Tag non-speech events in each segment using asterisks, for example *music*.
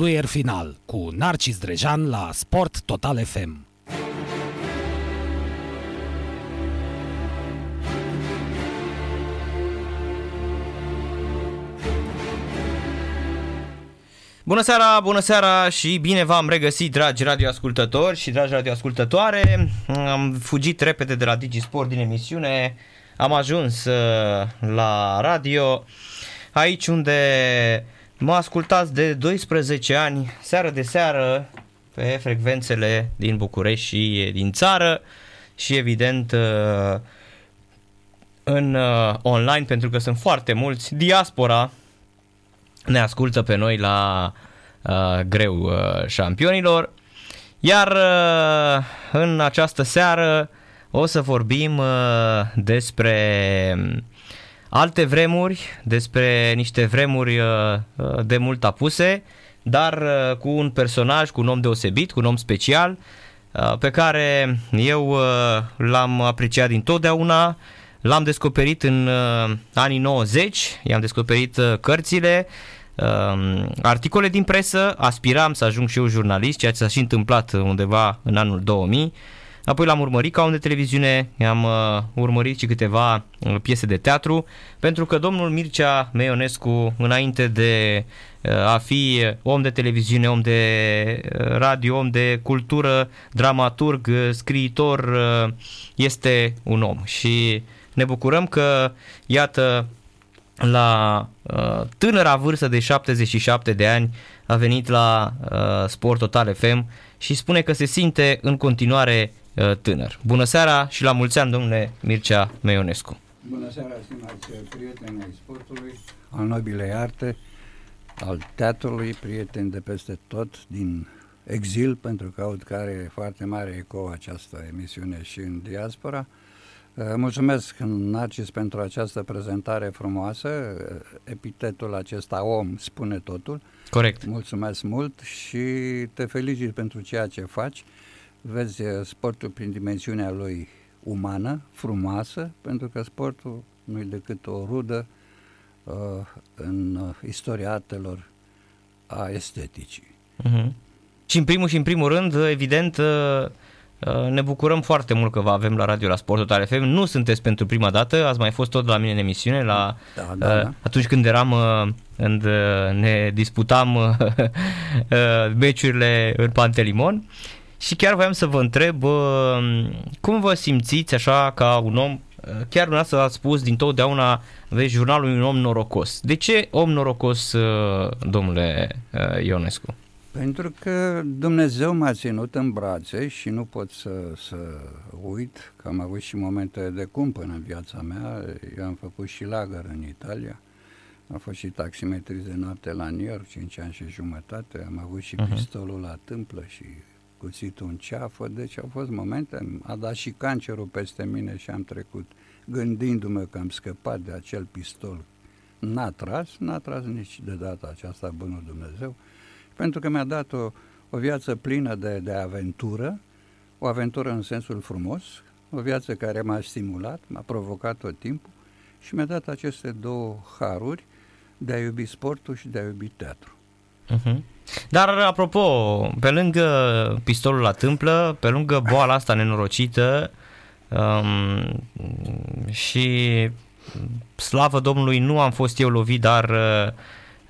Fluier final cu Narcis Drejan la Sport Total FM. Bună seara, bună seara și bine v-am regăsit, dragi radioascultători și dragi radioascultătoare. Am fugit repede de la Digisport din emisiune, am ajuns uh, la radio, aici unde mă ascultați de 12 ani, seară de seară, pe frecvențele din București și din țară și evident uh, în uh, online pentru că sunt foarte mulți, diaspora ne ascultă pe noi la uh, greu uh, șampionilor. Iar uh, în această seară o să vorbim uh, despre alte vremuri, despre niște vremuri uh, uh de mult apuse, dar uh, cu un personaj, cu un om deosebit, cu un om special, uh, pe care eu uh, l-am apreciat din totdeauna, l-am descoperit în uh, anii 90, i-am descoperit uh, cărțile, uh, articole din presă, aspiram să ajung și eu jurnalist, ceea ce s-a și întâmplat undeva în anul 2000. Apoi l-am urmărit ca om de televiziune, am uh, urmărit și câteva uh, piese de teatru, pentru că domnul Mircea Meionescu, înainte de uh, a fi om de televiziune, om de uh, radio, om de cultură, dramaturg, uh, scriitor, uh, este un om. Și ne bucurăm că, iată, la uh, tânăra vârstă de 77 de ani a venit la uh, Sport Total FM și spune că se simte în continuare uh, tânăr. Bună seara și la mulți ani, domnule Mircea Meionescu. Bună seara, stimați prieteni ai sportului, al nobilei arte, al teatrului, prieteni de peste tot, din exil, pentru că aud că are foarte mare eco această emisiune și în diaspora. Uh, mulțumesc, Narcis, pentru această prezentare frumoasă. Uh, epitetul acesta om spune totul. Corect. Mulțumesc mult și te felicit pentru ceea ce faci. Vezi uh, sportul prin dimensiunea lui umană, frumoasă, pentru că sportul nu e decât o rudă uh, în uh, istoria artelor a esteticii. Uh-huh. Și în primul și în primul rând, evident, uh Uh, ne bucurăm foarte mult că vă avem la radio la Sport Total FM. Nu sunteți pentru prima dată, ați mai fost tot la mine în emisiune, la, da, da, uh, da. atunci când eram, când uh, ne disputam *laughs* meciurile în Pantelimon. Și chiar voiam să vă întreb cum vă simțiți așa ca un om, chiar dumneavoastră ați spus din totdeauna, vezi, jurnalul un om norocos. De ce om norocos, domnule Ionescu? Pentru că Dumnezeu m-a ținut în brațe și nu pot să, să uit că am avut și momente de cumpăn în viața mea. Eu am făcut și lagăr în Italia, am fost și taximetrist de noapte la New York, 5 ani și jumătate, am avut și uh-huh. pistolul la tâmplă și cuțitul în ceafă, deci au fost momente, a dat și cancerul peste mine și am trecut gândindu-mă că am scăpat de acel pistol. N-a tras, n-a tras nici de data aceasta bunul Dumnezeu, pentru că mi-a dat o, o viață plină de, de aventură, o aventură în sensul frumos, o viață care m-a stimulat, m-a provocat tot timpul și mi-a dat aceste două haruri de a iubi sportul și de a iubi teatru. Uh-huh. Dar, apropo, pe lângă pistolul la tâmplă, pe lângă boala asta nenorocită um, și slavă Domnului, nu am fost eu lovit, dar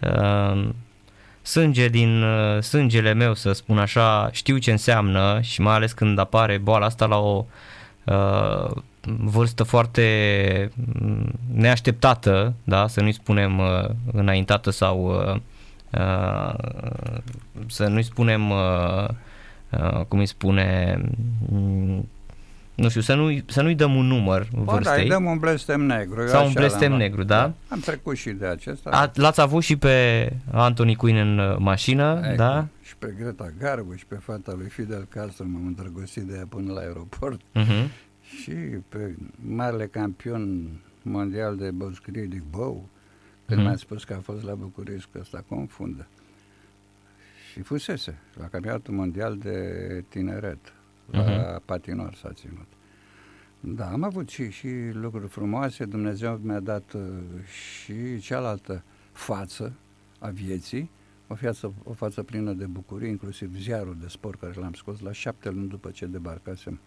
uh, sânge din uh, sângele meu, să spun așa, știu ce înseamnă și mai ales când apare boala asta la o uh, vârstă foarte mm, neașteptată, da, să nu-i spunem uh, înaintată sau uh, uh, să nu-i spunem uh, uh, cum îi spune mm, nu știu, să, nu, să nu-i dăm un număr Bă, vârstei. da, îi dăm un blestem negru. Sau un blestem negru, da? da? Am trecut și de acesta. A, l-ați avut și pe Anthony Quinn în uh, mașină, Ecco, da? Și pe Greta Garbo și pe fata lui Fidel Castro m-am îndrăgostit de ea până la aeroport. Uh-huh. Și pe marele campion mondial de băuscrie de Bou, când Mhm. mi-a spus că a fost la București, că asta confundă. Și fusese la campionatul mondial de tineret, la Mhm. patinor s-a ținut. Da, am avut și, și lucruri frumoase, Dumnezeu mi-a dat uh, și cealaltă față a vieții, o, față, o față plină de bucurie, inclusiv ziarul de sport care l-am scos la șapte luni după ce debarcasem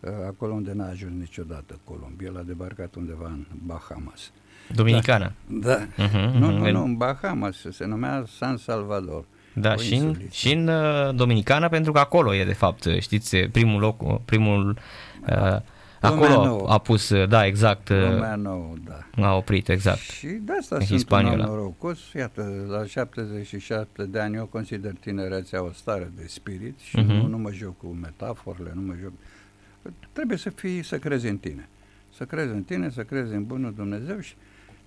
uh, acolo unde n-a ajuns niciodată Columbia, l-a debarcat undeva în Bahamas. Dominicana. Da. Uh-huh, nu, nu, nu, în Bahamas, se numea San Salvador. Da, și în, și în uh, Dominicana, pentru că acolo e, de fapt, știți, primul loc, primul... Uh, acolo a, a pus, da, exact. Lumea nouă, da. A oprit, exact. Și de asta în sunt un norocos. Iată, la 77 de ani eu consider tinerețea o stare de spirit și uh-huh. nu, nu mă joc cu metaforele, nu mă joc... Trebuie să fii, să crezi în tine. Să crezi în tine, să crezi în bunul Dumnezeu și,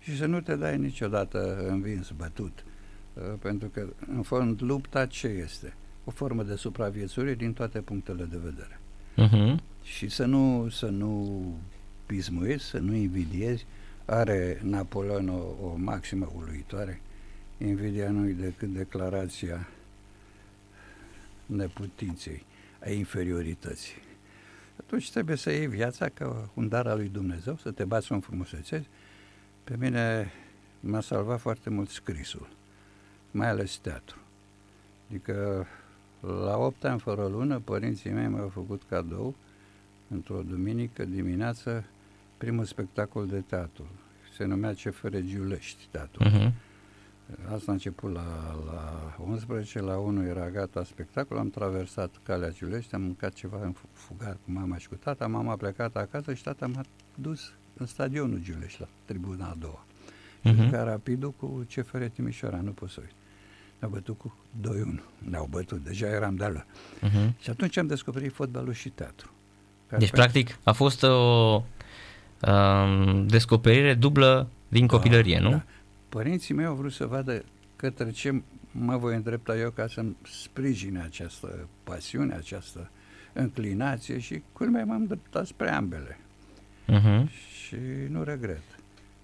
și să nu te dai niciodată învins, bătut. Uh, pentru că, în fond, lupta ce este? O formă de supraviețuire din toate punctele de vedere. Uh-huh. Și să nu, să nu pismuiezi, să nu invidiezi. Are Napoleon o, o maximă uluitoare. Invidia nu e decât declarația neputinței, a inferiorității. Atunci trebuie să iei viața ca un dar al lui Dumnezeu, să te bați în frumusețezi. Pe mine m-a salvat foarte mult scrisul mai ales teatru. Adică la 8 ani fără lună, părinții mei mi-au făcut cadou într-o duminică dimineață primul spectacol de teatru. Se numea CFR Giulești teatru. Uh-huh. Asta a început la, la 11, la 1 era gata spectacol, am traversat calea Giulești, am mâncat ceva în fugar cu mama și cu tata, mama a plecat acasă și tata m-a dus în stadionul Giulești, la tribuna a doua. Uh-huh. Și rapidul cu CFR Timișoara, nu pot să uit ne-au bătut cu 2-1. Ne-au bătut, deja eram de ală. Uh-huh. Și atunci am descoperit fotbalul și teatru. Deci, practic, a fost o um, descoperire dublă din da, copilărie, nu? Da. Părinții mei au vrut să vadă către ce mă voi îndrepta eu ca să-mi sprijine această pasiune, această înclinație și culmea m-am îndreptat spre ambele. Uh-huh. Și nu regret.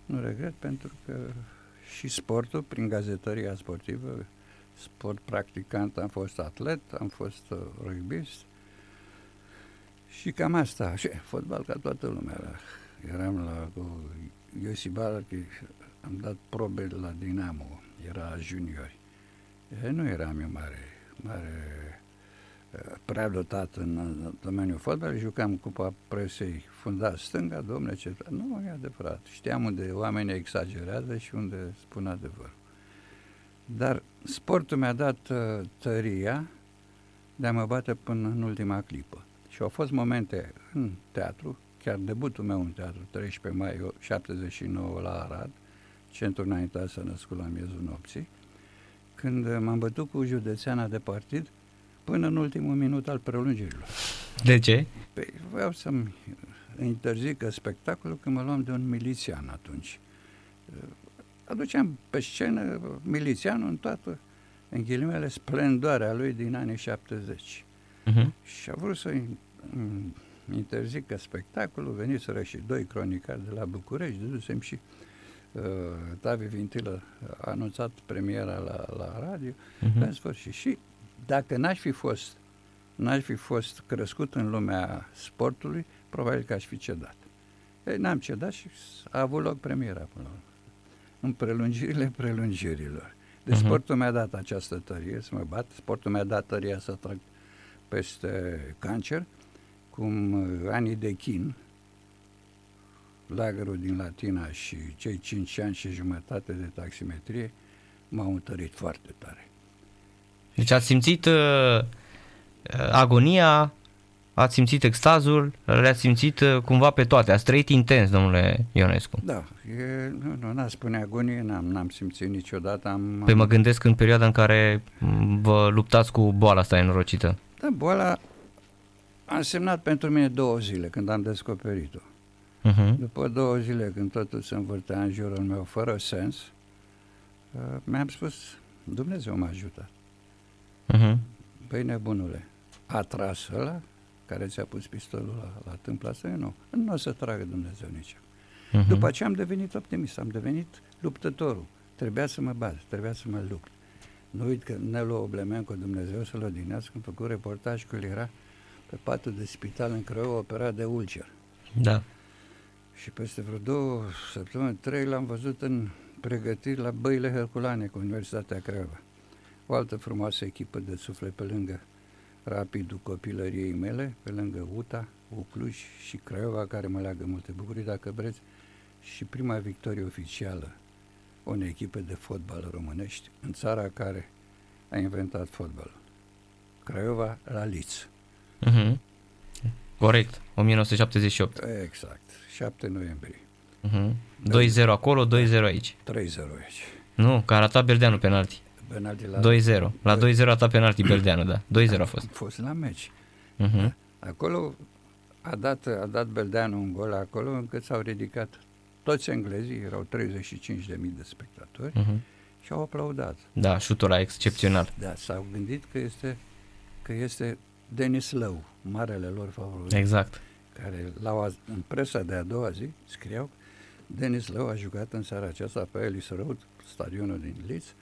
Nu regret pentru că și sportul, prin gazetăria sportivă, sport practicant, am fost atlet, am fost uh, rugbyist și cam asta. *laughs* Și fotbal ca toată lumea. Eram la cu Iosif Balachi, am dat probe la Dinamo, era juniori. E, nu eram eu mare, mare uh, prea dotat în domeniul fotbal, jucam Cupa Presei, fundat stânga, domnule, ce... Nu, e adevărat. Știam unde oamenii exagerează și unde spun adevăr. Dar sportul mi-a dat uh, tăria de a mă bate până în ultima clipă. Și au fost momente în teatru, chiar debutul meu în teatru, 13 mai 79 la Arad, centrul înaintat s-a născut la miezul nopții, când m-am bătut cu județeana de partid până în ultimul minut al prelungirilor. De ce? Păi vreau să-mi interzică spectacolul când mă luam de un milițian atunci aduceam pe scenă milițianul în toată, în ghilimele, splendoarea lui din anii 70. Uh-huh. Mhm. Și a vrut să interzică spectacolul, veniseră și doi cronicari de la București, dusem și uh, Tavi Vintilă a anunțat premiera la, la radio, uh-huh. în sfârșit. Și dacă n-aș fi fost n-aș fi fost crescut în lumea sportului, probabil că aș fi cedat. Ei, n-am cedat și a avut loc premiera până la urmă în prelungirile prelungirilor. Deci uh-huh. sportul mi-a dat această tărie să mă bat, sportul mi-a dat tăria să trag peste cancer, cum uh, anii de chin, lagărul din Latina și cei cinci ani și jumătate de taximetrie m-au întărit foarte tare. Deci ați simțit uh, uh agonia ați simțit extazul, le-ați simțit uh, cumva pe toate, ați trăit intens, domnule Ionescu. Da, e, nu, nu, n-am spune agonie, n-am, n-am simțit niciodată. Am, păi mă gândesc în perioada în care vă luptați cu boala asta nenorocită. Da, boala a însemnat pentru mine două zile când am descoperit-o. Uh-huh. După două zile când totul se învârtea în jurul meu fără sens, uh, mi-am spus, Dumnezeu m-a ajutat. Uh-huh. Păi nebunule, a tras ăla care ți-a pus pistolul la, la tâmpla asta, nu. Nu o să tragă Dumnezeu nici uh-huh. După aceea am devenit optimist, am devenit luptătorul. Trebuia să mă baz, trebuia să mă lupt. Nu uit că Nelu Oblemenco, Dumnezeu să-l odinească, când făcut reportaj cu el era pe patul de spital în Crău, operat de ulcer. Da. Și peste vreo două săptămâni, trei, l-am văzut în pregătiri la băile Herculane cu Universitatea Craiova. o altă frumoasă echipă de suflet pe lângă Rapidul copilăriei mele, pe lângă UTA, Ucluj și Craiova, care mă leagă multe bucurii, dacă vreți, și prima victorie oficială unei echipe de fotbal românești în țara care a inventat fotbalul. Craiova la Liț. Uh-huh. Corect, 1978. Exact, 7 noiembrie. Uh-huh. 2-0 acolo, 2-0 aici. 3-0 aici. Nu, că a ratat Berdeanu penalti. Penalti la 2-0. La 2-0 a ratat penalti Berdeanu, da. 2-0 a fost. Am fost la meci. Uh-huh. Acolo a dat, a dat Beldeanu un gol acolo încât s-au ridicat toți englezii, erau 35.000 de spectatori Uh-huh. și au aplaudat. Da, șutul ăla excepțional. Da, s-au gândit că este, că este Denis Lău, marele lor favorit, Exact. care l-au, az- în presa de a doua zi scriau Denis Lău a jucat în seara aceasta pe Ellis Road, stadionul din Leeds,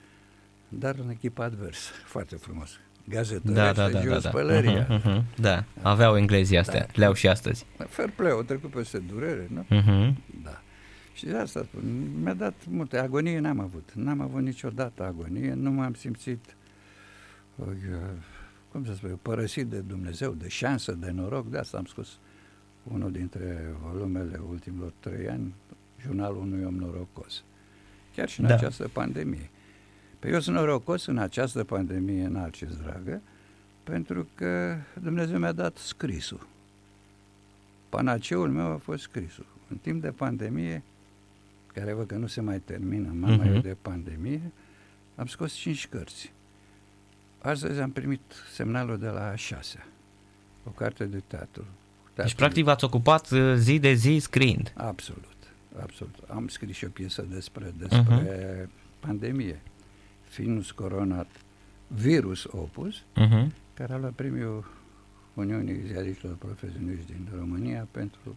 dar în echipa adversă. Foarte frumos. Gazetărește, Da, da, da, da, jos da. pălăria. Uh-huh, uh-huh. Da, aveau englezii astea, Da. le-au și astăzi. Fair play, au trecut peste durere, nu? Uh-huh. Da. Și de asta spun, mi-a dat multe. Agonie n-am avut. N-am avut niciodată agonie. Nu m-am simțit, uh, cum să spun, părăsit de Dumnezeu, de șansă, de noroc. De asta am scos unul dintre volumele ultimilor trei ani, jurnalul unui om norocos. Chiar și în Da. această pandemie. Pe eu sunt norocos în această pandemie, în Alcis Dragă, pentru că Dumnezeu mi-a dat scrisul. Panaceul meu a fost scrisul. În timp de pandemie, care văd că nu se mai termină, mama Mhm. uh-huh. de pandemie, am scos cinci cărți. Astăzi am primit semnalul de la a șasea, o carte de teatru. Deci, Teatru- practic, v-ați ocupat uh, zi de zi scriind. Absolut, absolut. Am scris și o piesă despre, despre Mhm. uh-huh. pandemie. Finus Coronat Virus Opus, Uh-huh. care a luat premiul Uniunii Ziariștilor Profesioniști din România pentru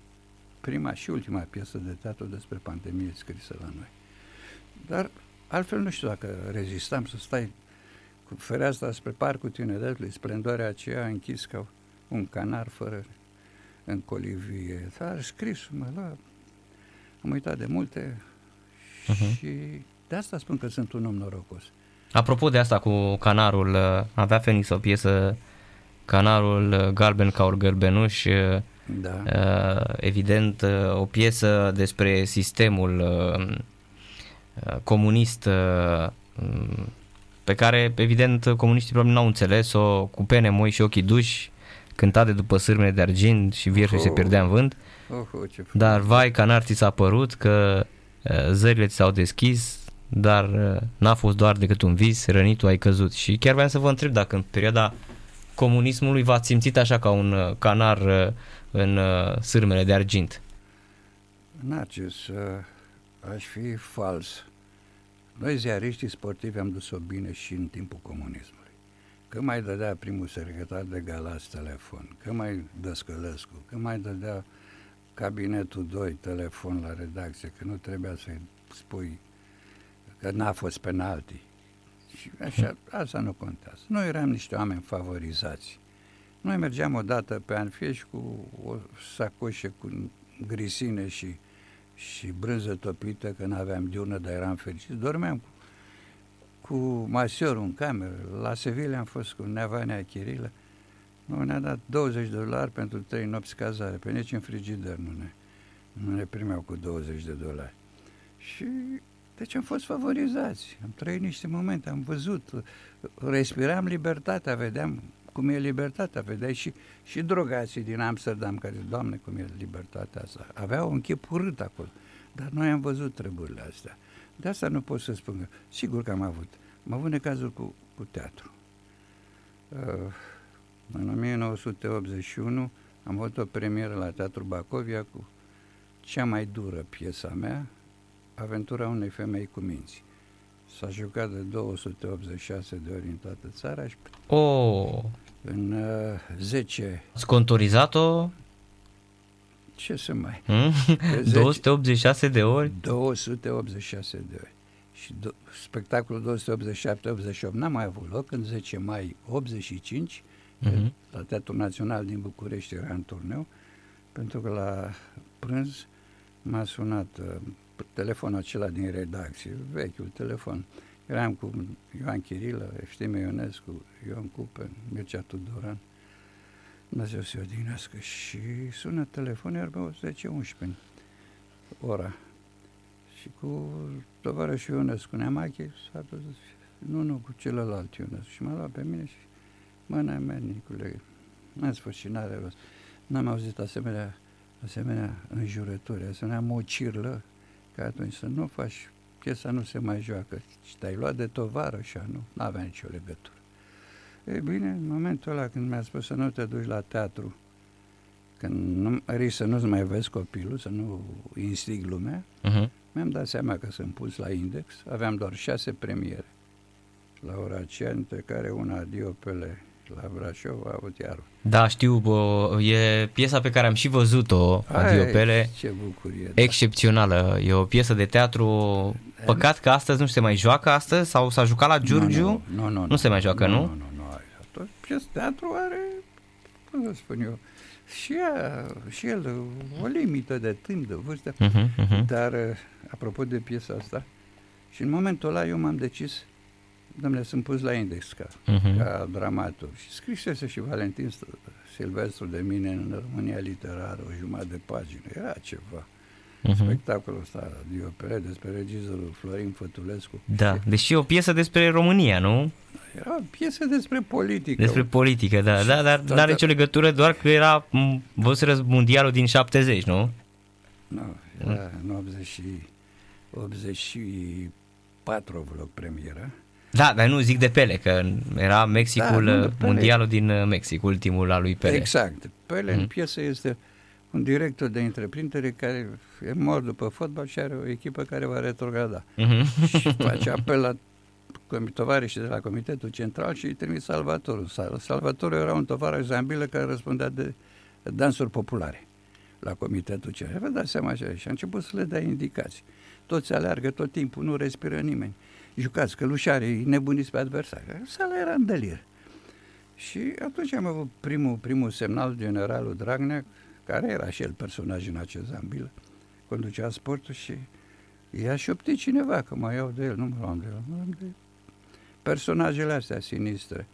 prima și ultima piesă de teatru despre pandemie scrisă la noi. Dar altfel nu știu dacă rezistam să stai cu fereastra spre parcul tineretului, splendoarea aceea închis ca un canar fără în colivie. Dar scrisul mă lua, am uitat de multe Mhm. și de asta spun că sunt un om norocos. Apropo de asta cu canarul, uh, avea Fenix o piesă, canarul uh, galben ca un gălbenuș, uh, Da. uh, evident uh, o piesă despre sistemul uh, uh, comunist uh, um, pe care evident comuniștii probabil n-au înțeles-o cu pene moi și ochii duși, cântat de după sârmele de argint și vierșul se Oh. pierdea în vânt. Oh, oh, ce frumos. Dar vai, canar ți s-a părut că uh, zările ți s-au deschis, dar uh, n-a fost doar decât un vis, rănitul ai căzut. Și chiar vreau să vă întreb dacă în perioada comunismului v-ați simțit așa ca un uh, canar uh, în uh, sârmele de argint. Narcis, uh, aș fi fals. Noi ziariștii sportivi am dus-o bine și în timpul comunismului. Că mai dădea primul secretar de Galați telefon, că mai Dăscălescu, că mai dădea cabinetul 2 telefon la redacție, că nu trebuia să-i spui că n-a fost penalti. Și așa, asta nu contează. Noi eram niște oameni favorizați. Noi mergeam o dată pe an, fie și cu o sacoșă cu grisine și, și brânză topită, că nu aveam diurnă, dar eram fericiți. Dormeam cu, cu masiorul în cameră. La Sevilla am fost cu Nevanea Chirilă. Nu ne-a dat 20 de dolari pentru trei nopți cazare. Pe nici în frigider nu ne, nu ne primeau cu 20 de dolari. Și deci am fost favorizați. Am trăit niște momente, am văzut, respiram libertatea, vedeam cum e libertatea, vedeai și, și drogații din Amsterdam, care, Doamne, cum e libertatea asta. Aveau un chip urât acolo. Dar noi am văzut treburile astea. De asta nu pot să spun că, sigur că am avut. Am avut necazuri cu, cu teatru. Uh, în 1981 am avut o premieră la Teatru Bacovia cu cea mai dură piesa mea, Aventura unei femei cu minți. S-a jucat de 286 de ori în toată țara și O, în uh, 10, ați contorizat-o ce să mai, hmm? Pe 10. 286 de ori? 286 de ori. Și do- spectacolul 287-88 n-a mai avut loc, în 10 mai 85, Mhm. la Teatrul Național din București era în turneu, pentru că la prânz m-a sunat uh, telefonul acela din redacție, vechiul telefon, Eram cu Ioan Chirilă, Eftime Ionescu, Ion Cupen, Mircea Tudoran. Dumnezeu să-i odihnească. Și sună telefon, iar pe 10-11 ora. Și cu tovarășul Ionescu Neamache s-a dus, nu, nu, cu celălalt Ionescu. Și m-a luat pe mine și mâna mea, Nicule, în sfârșit, n-are rost. N-am auzit asemenea, asemenea înjurături, asemenea mocirlă, că atunci să nu faci, piesa nu se mai joacă. Și te-ai luat de tovară și nu, nu avea nicio legătură. E bine, în momentul ăla când mi-a spus să nu te duci la teatru, când nu, risc să nu-ți mai vezi copilul, să nu instig lumea, uh-huh. mi-am dat seama că sunt pus la index, aveam doar șase premiere la ora aceea, între care una Diopele la Brașov a avut iar. Da, știu, bă, e piesa pe care am și văzut-o, Adiopele. Ce bucurie. Da. Excepțională. E o piesă de teatru. Păcat că astăzi nu se mai joacă astăzi sau s-a jucat la Giurgiu? Nu, nu, nu, nu, nu se mai joacă, nu? Nu, nu, nu. nu. Piesa teatru are, cum să spun eu, și, ea, și el o limită de timp, de vârstă, uh-huh, uh-huh. dar apropo de piesa asta, și în momentul ăla eu m-am decis domnule, sunt pus la index ca, uh-huh. ca dramaturg. Și scrisese și Valentin Silvestru de mine în România Literară, o jumătate de pagină. Era ceva. Uh-huh. Spectacolul ăsta de opere despre regizorul Florin Fătulescu. Da, deși e o piesă despre România, nu? Era o piesă despre politică. Despre politică, da, da dar nu are nicio legătură, doar că era văzură mondialul din 70, nu? Nu, era în 80, 84 vlog premiera. Da, dar nu zic de Pele, că era Mexicul, da, nu, mondialul din uh, Mexic, ultimul al lui Pele. Exact. Pele mm. în mhm. piesă este un director de întreprindere care e mort după fotbal și are o echipă care va retrograda. Mm-hmm. Și face apel la tovarășii de la Comitetul Central și îi trimit Salvatorul. Salvatorul era un tovarăș zambilă care răspundea de dansuri populare la Comitetul Central. Vă dați seama așa. Și a început să le dea indicații. Toți aleargă tot timpul, nu respiră nimeni jucați călușarii, nebuniți pe adversari. Sala era în delir. Și atunci am avut primul, primul semnal, generalul Dragnea, care era și el personaj în acest zambil, conducea sportul și i-a șoptit cineva că mai iau de el, nu mă luam de el, mă luam de personajele astea sinistre.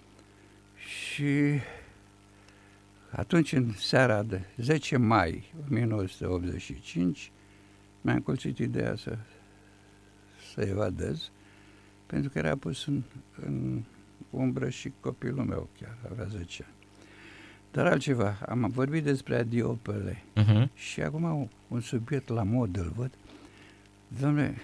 Și atunci, în seara de 10 mai 1985, mi-am colțit ideea să, să evadez pentru că era pus în, în umbră și copilul meu chiar, avea 10 ani. Dar altceva, am vorbit despre adiopele uh-huh. și acum un subiect la mod îl văd. Domnule,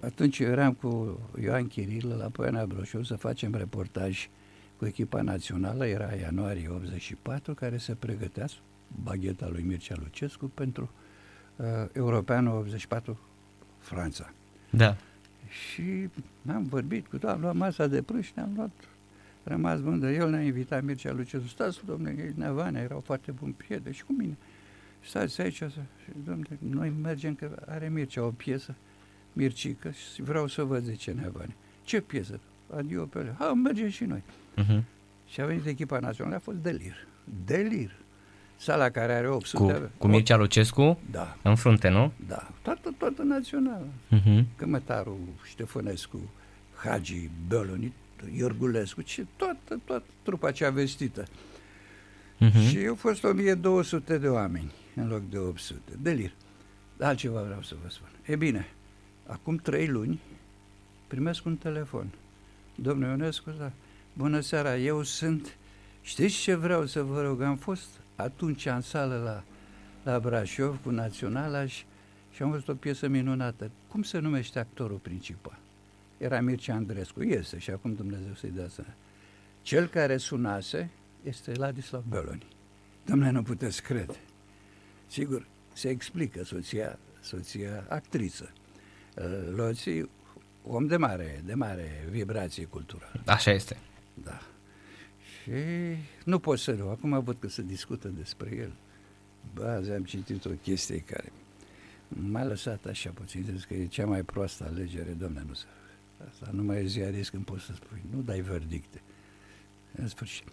atunci eu eram cu Ioan Chirilă la Poiana Broșov să facem reportaj cu echipa națională, era ianuarie 84, care se pregătea bagheta lui Mircea Lucescu pentru uh, Europeanul 84 Franța. Da. Și am vorbit cu toată, am luat masa de prânz și ne-am luat rămas bun de el, ne-a invitat Mircea Lucesu, stați, domnule, ei Nevanea, erau foarte buni prieteni și cu mine. Stați aici, să... și, domnule, noi mergem, că are Mircea o piesă, Mircică, și vreau să văd, zice Nevanea. Ce piesă? Adio pe Ha, mergem și noi. Uh-huh. Și a venit echipa națională, a fost delir. Delir. Sala care are 800 cu, cu Mircea Lucescu? Da. În frunte, nu? Da. Toată, toată națională. Uh-huh. Cămătarul Ștefănescu, Hagi, Bălonit, Iorgulescu, și toată, toată trupa cea vestită. Uh-huh. Și au fost 1200 de oameni în loc de 800. Delir. Altceva vreau să vă spun. E bine, acum trei luni primesc un telefon. Domnul Ionescu, da, bună seara, eu sunt... Știți ce vreau să vă rog? Am fost atunci în sală la, la Brașov cu Naționalaș și, și am văzut o piesă minunată. Cum se numește actorul principal? Era Mircea Andrescu, este și acum Dumnezeu să-i dea să... Cel care sunase este Ladislav Beloni. Domnule, nu puteți crede. Sigur, se explică soția, soția actriță. Loții, om de mare, de mare vibrație culturală. Așa este. Da. Și nu pot să rău. Acum văd că se discută despre el. Bă, azi am citit o chestie care m-a lăsat așa puțin, zic că e cea mai proastă alegere, domne, nu să... Asta nu mai e ziarist când poți să spui, nu dai verdicte. În sfârșit.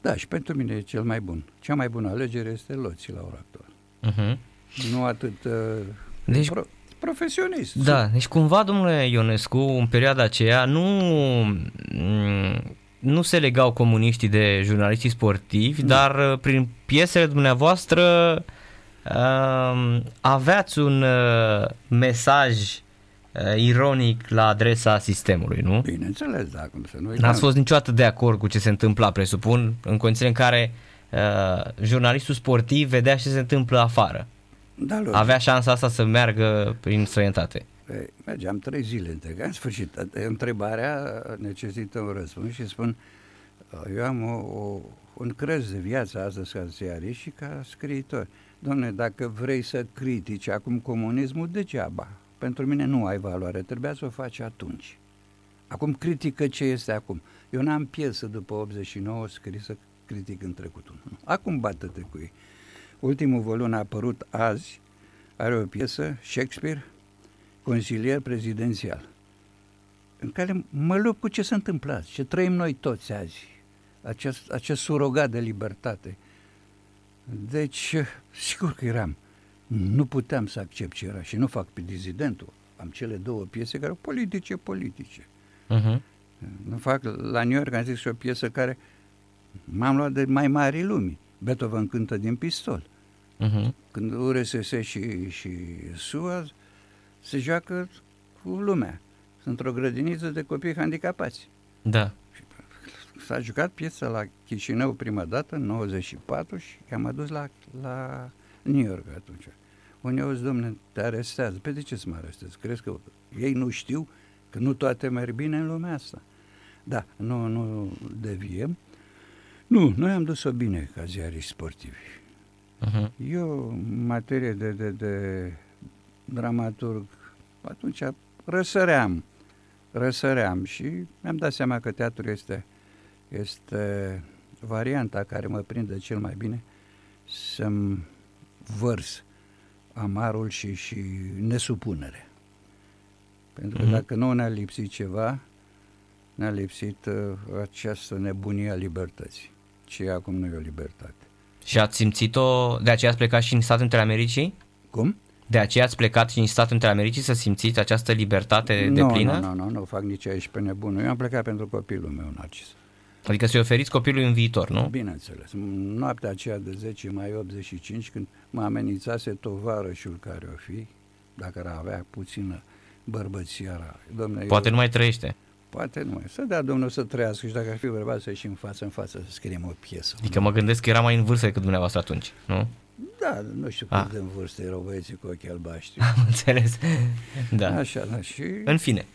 Da, și pentru mine e cel mai bun. Cea mai bună alegere este Loții la ora actuală. Uh-huh. Nu atât... Uh, deci, pro, profesionist. Da, deci cumva, domnule Ionescu, în perioada aceea nu, mm, nu se legau comuniștii de jurnaliștii sportivi, nu. dar uh, prin piesele dumneavoastră uh, aveați un uh, mesaj uh, ironic la adresa sistemului, nu? Bineînțeles, da, cum să nu N-ați fost niciodată de acord cu ce se întâmpla, presupun, în condițiile în care uh, jurnalistul sportiv vedea ce se întâmplă afară. Da, logic. Avea șansa asta să meargă prin străinătate. Păi, mergeam trei zile întregi. În sfârșit, întrebarea necesită un răspuns și spun, eu am o, o, un crez de viață astăzi ca ziarist și ca scriitor. Domne, dacă vrei să critici acum comunismul, degeaba. Pentru mine nu ai valoare, trebuia să o faci atunci. Acum critică ce este acum. Eu n-am piesă după 89 scrisă critic în trecutul. Acum bată-te cu ei. Ultimul volum a apărut azi, are o piesă, Shakespeare, consilier prezidențial, în care mă lupt cu ce se întâmplă azi, ce trăim noi toți azi, acest, acest surogat de libertate. Deci, *laughs* sigur că eram. Nu puteam să accept ce era și nu fac pe dizidentul. Am cele două piese care au politice, politice. Uh-huh. Nu fac, la New York am zis o piesă care m-am luat de mai mari lumii. Beethoven cântă din pistol. Uh-huh. Când URSS și, și SUA se joacă cu lumea. Sunt o grădiniță de copii handicapați. Da. S-a jucat piesa la Chișinău prima dată, în 94, și am adus la, la New York atunci. Unii au zis, domne, te arestează. Pe de ce să mă arestez? Crezi că ei nu știu că nu toate merg bine în lumea asta? Da, nu, nu deviem. Nu, noi am dus-o bine ca ziariști sportivi. Uh-huh. Eu, în materie de, de, de dramaturg, atunci răsăream, răsăream și mi-am dat seama că teatru este, este varianta care mă prinde cel mai bine să-mi vărs amarul și, și nesupunere. Pentru că uh-huh. dacă nu ne-a lipsit ceva, ne-a lipsit uh, această nebunie a libertății. Ce acum nu e o libertate. Și ați simțit-o, de aceea ați plecat și în Statele Unite ale Americii? Cum? De aceea ați plecat și în Statele Unite ale Americii să simțiți această libertate no, de plină? Nu, nu, nu, nu fac nici aici pe nebunul. Eu am plecat pentru copilul meu, Narcis. Adică să-i oferiți copilului în viitor, nu? Bineînțeles. Noaptea aceea de 10 mai 85, când mă amenințase tovarășul care o fi, dacă ar avea puțină bărbățiara. Domne, Poate eu... nu mai trăiește. Poate nu. Să dea Domnul să trăiască și dacă ar fi bărbat să ieșim față în față să scriem o piesă. Adică mă gândesc că era mai în vârstă decât dumneavoastră atunci, nu? Da, nu știu cât de în vârstă erau băieții cu ochii albaștri. *laughs* Am înțeles. Da. Așa, da. Și... În fine.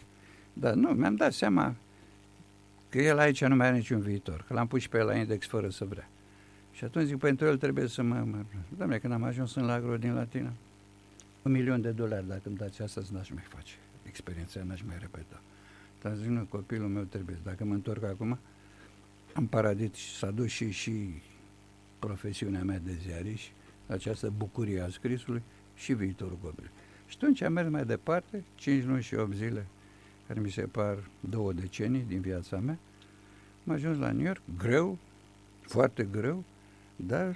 Da, nu, mi-am dat seama că el aici nu mai are niciun viitor, că l-am pus și pe el la index fără să vrea. Și atunci zic, pentru el trebuie să mă... mă... Doamne, când am ajuns în lagru din Latina, un milion de dolari, dacă îmi dați asta, n-aș mai face. Experiența n-aș mai repeta. Dar zic, nu, copilul meu trebuie. Dacă mă întorc acum, am paradit și s-a dus și, și profesiunea mea de ziariș, această bucurie a scrisului și viitorul copil. Și atunci am mers mai departe, 5 luni și 8 zile, care mi se par două decenii din viața mea. Am ajuns la New York, greu, foarte greu, dar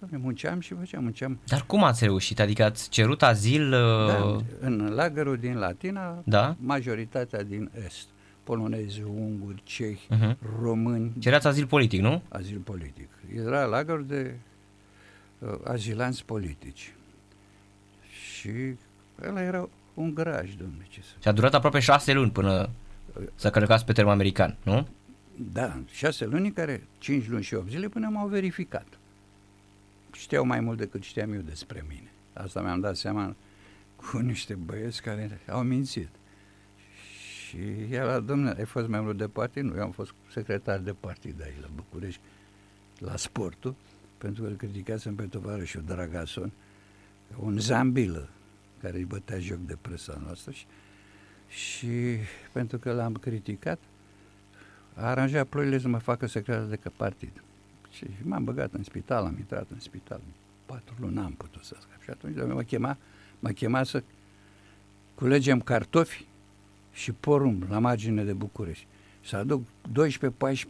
Doamne, munceam și făceam, munceam. Dar cum ați reușit? Adică ați cerut azil? Da, uh, în lagărul din Latina, da? majoritatea din Est. Polonezi, unguri, cehi, uh-huh. români. Cereați azil politic, nu? Azil politic. Era lagăr de uh, azilanți politici. Și ăla era un garaj, domnule. Ce să... Și a durat aproape șase luni până să călcați pe termen american, nu? Da, șase luni care, cinci luni și opt zile până m-au verificat știau mai mult decât știam eu despre mine. Asta mi-am dat seama cu niște băieți care au mințit. Și el a domnule, ai fost membru de partid? Nu, eu am fost secretar de partid aici la București, la sportul, pentru că îl criticasem pe tovarășul Dragason, un zambilă care îi bătea joc de presa noastră și, și pentru că l-am criticat, a aranjat ploile să mă facă secretar de partid. Și m-am băgat în spital, am intrat în spital. Patru luni n-am putut să scap. Și atunci mă chema, mă chema să culegem cartofi și porumb la margine de București. Să aduc 12-14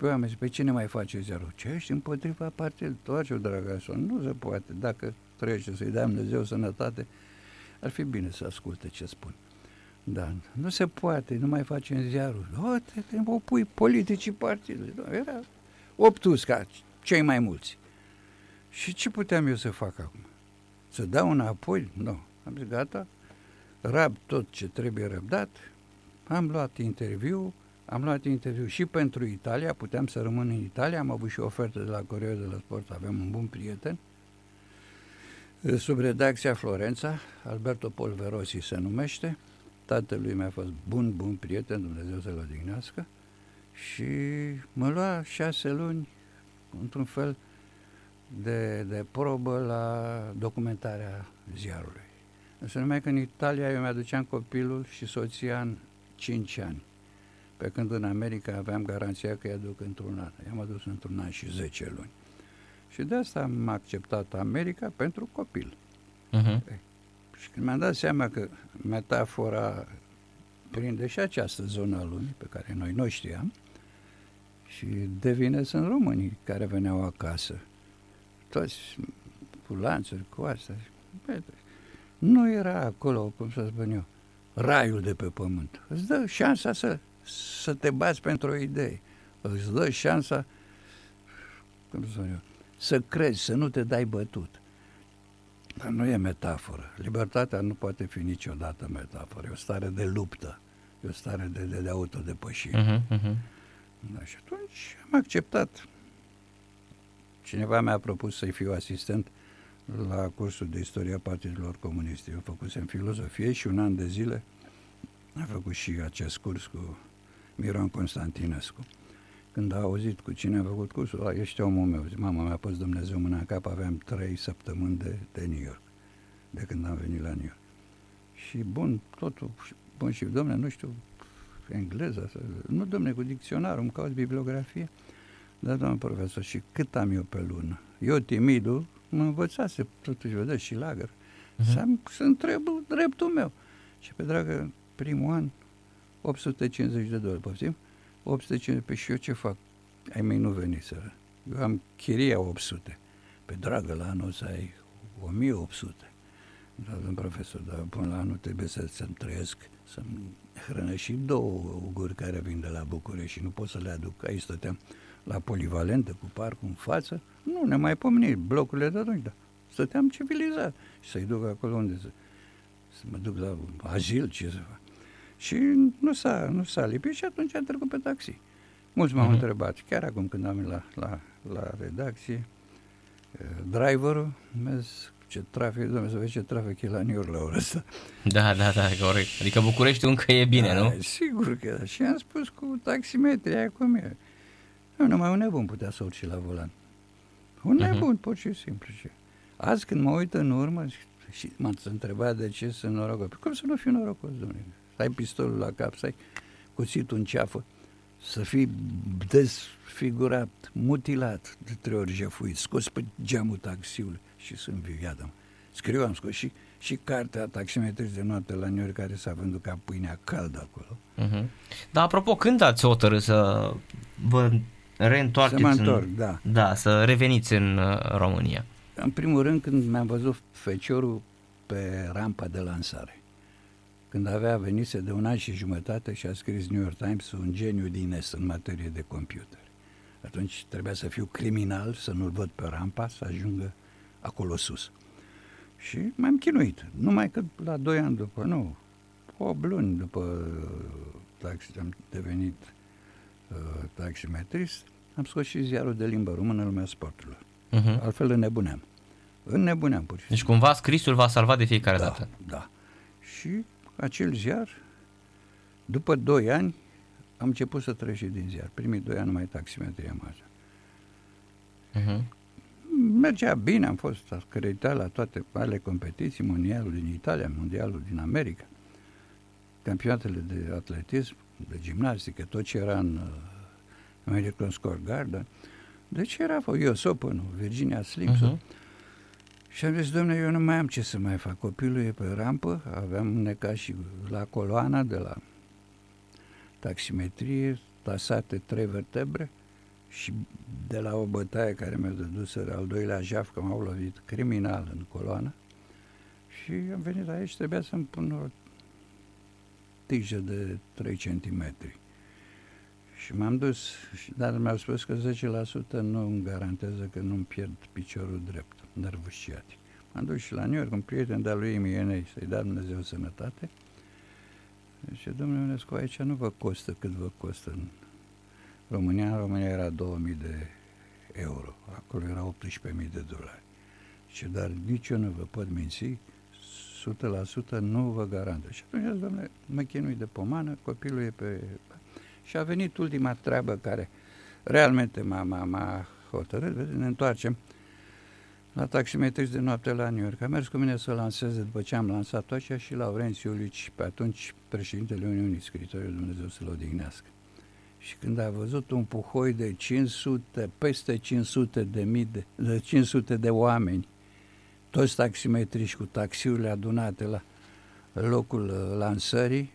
oameni, pe cine mai face zero? Ce ești împotriva partidului? Toace, dragason, nu se poate. Dacă trăiește să-i dea Dumnezeu sănătate, ar fi bine să asculte ce spun. Da, nu se poate, nu mai facem ziarul. O, te, te opui politicii partidului. Da, era obtus ca cei mai mulți. Și ce puteam eu să fac acum? Să dau înapoi? Nu. Am zis, gata, rab tot ce trebuie răbdat, am luat interviu, am luat interviu și pentru Italia, puteam să rămân în Italia, am avut și o ofertă de la Coreo de la Sport, avem un bun prieten, sub redacția Florența, Alberto Polverosi se numește, tatălui mi-a fost bun, bun prieten, Dumnezeu să-l odihnească, și mă lua șase luni, într-un fel, de, de probă la documentarea ziarului. Însă numai că în Italia eu mi-aduceam copilul și soția în 5 ani, pe când în America aveam garanția că îi aduc într-un an. I-am adus într-un an și 10 luni. Și de asta am acceptat America pentru copil. Uh-huh. Și când mi-am dat seama că metafora prinde și această zonă a lumii pe care noi nu știam, și de vină sunt românii care veneau acasă. Toți cu lanțuri, cu asta. Nu era acolo, cum să spun eu, raiul de pe pământ. Îți dă șansa să, să te bați pentru o idee. Îți dă șansa, cum să spun eu, să crezi, să nu te dai bătut. Dar nu e metaforă. Libertatea nu poate fi niciodată metaforă. E o stare de luptă. E o stare de, de, de autodepășire. Uh-huh, uh-huh. Da, și atunci am acceptat. Cineva mi-a propus să-i fiu asistent la cursul de istoria partidelor comuniste. Eu făcusem filozofie și un an de zile am făcut și acest curs cu Miron Constantinescu. Când a auzit cu cine a făcut cursul, a, ești omul meu. Zic, mama mi-a pus Dumnezeu mâna în cap, aveam trei săptămâni de, de New York, de când am venit la New York. Și bun, totul, bun și domne, nu știu, engleză, nu domne, cu dicționarul, îmi caut bibliografie. Da, domnul profesor, și cât am eu pe lună? Eu, timidul, mă învățase, totuși vedea și lagăr. Uh-huh. Să, să întreb dreptul meu. Și pe dragă, primul an, 850 de dolari, poftim? 850, pe și eu ce fac? Ai mei nu veniseră. Eu am chiria 800. Pe dragă, la anul să ai 1800. Da, domn profesor, dar până la anul trebuie să, să-mi trăiesc, să-mi hrănesc și două uguri care vin de la București și nu pot să le aduc. Aici stăteam la polivalentă cu parcul în față, nu ne mai pomeni blocurile de atunci, dar stăteam civilizat și să-i duc acolo unde să, să mă duc la azil, ce să fac. Și nu s-a, nu s-a lipit și atunci a trecut pe taxi. Mulți m-au uh-huh. întrebat, chiar acum când am la, la, la redacție, uh, driverul, mers ce trafic, domnule, să vezi ce trafic e la New York la ora asta. Da, da, da, corect. Adică București încă e bine, da, nu? Sigur că da. Și am spus cu taximetri, aia cum e. Nu, numai un nebun putea să urci la volan. Un uh-huh. nebun, pur și simplu. Și azi când mă uit în urmă și m-ați întrebat de ce sunt norocos. Păi cum să nu fiu norocos, domnule? Să ai pistolul la cap, să ai cuțitul în ceafă, să fii desfigurat, mutilat, de trei ori jefuit, scos pe geamul taxiului și sunt viu, iată Scriu, am scos și, și cartea taximetrist de noapte la New York, care s-a vândut ca pâinea caldă acolo. Uh-huh. Dar apropo, când ați hotărât să vă reîntoarceți? Să mă întorc, în, da. Da, să reveniți în uh, România. În primul rând, când mi-am văzut feciorul pe rampa de lansare. Când avea venise de un an și jumătate și a scris New York Times un geniu din est în materie de computer. Atunci trebuia să fiu criminal, să nu-l văd pe rampa, să ajungă acolo sus. Și m-am chinuit. Numai că la doi ani după, nu, 8 luni după uh, taxi, am devenit uh, taximetrist, am scos și ziarul de limba română lumea sporturilor. Uh-huh. Altfel înnebuneam. Înnebuneam pur și Deci cumva scrisul v-a salvat de fiecare da, dată. Da. Și acel ziar, după 2 ani, am început să trece din ziar. Primii 2 ani numai taximetrie am așa. Uh-huh. Mergea bine, am fost acreditat la toate ale competiții, mondialul din Italia, mondialul din America, campionatele de atletism, de gimnastică, tot ce era în uh, American Square Garden. Deci era US Open, Virginia Slims. Uh-huh. Și am zis, domnule, eu nu mai am ce să mai fac. Copilul e pe rampă, aveam necat și la coloana de la taximetrie, tasate trei vertebre și de la o bătaie care mi-a dădus al doilea jaf, că m-au lovit criminal în coloană, Și am venit aici, trebuia să-mi pun o tijă de 3 cm. Și m-am dus, dar mi-au spus că 10% nu îmi garantează că nu-mi pierd piciorul drept, nervul sciatic. M-am dus și la New York, un prieten de-al lui Imienei, să-i dea Dumnezeu sănătate. Și domnule Ionescu, aici nu vă costă cât vă costă în România. În România era 2000 de euro, acolo era 18.000 de dolari. Și dar nici eu nu vă pot minți, 100% nu vă garantă. Și atunci, domnule, mă chinui de pomană, copilul e pe... Și a venit ultima treabă care realmente m-a, m-a, m-a hotărât, ne întoarcem la taximetrist de noapte la New York. A mers cu mine să lanseze după ce am lansat toate și Laurențiu Iulici, pe atunci președintele Uniunii Scritorii Dumnezeu să-l odihnească. Și când a văzut un puhoi de 500, peste 500 de mii de, de 500 de oameni, toți taximetriști cu taxiurile adunate la locul uh, lansării,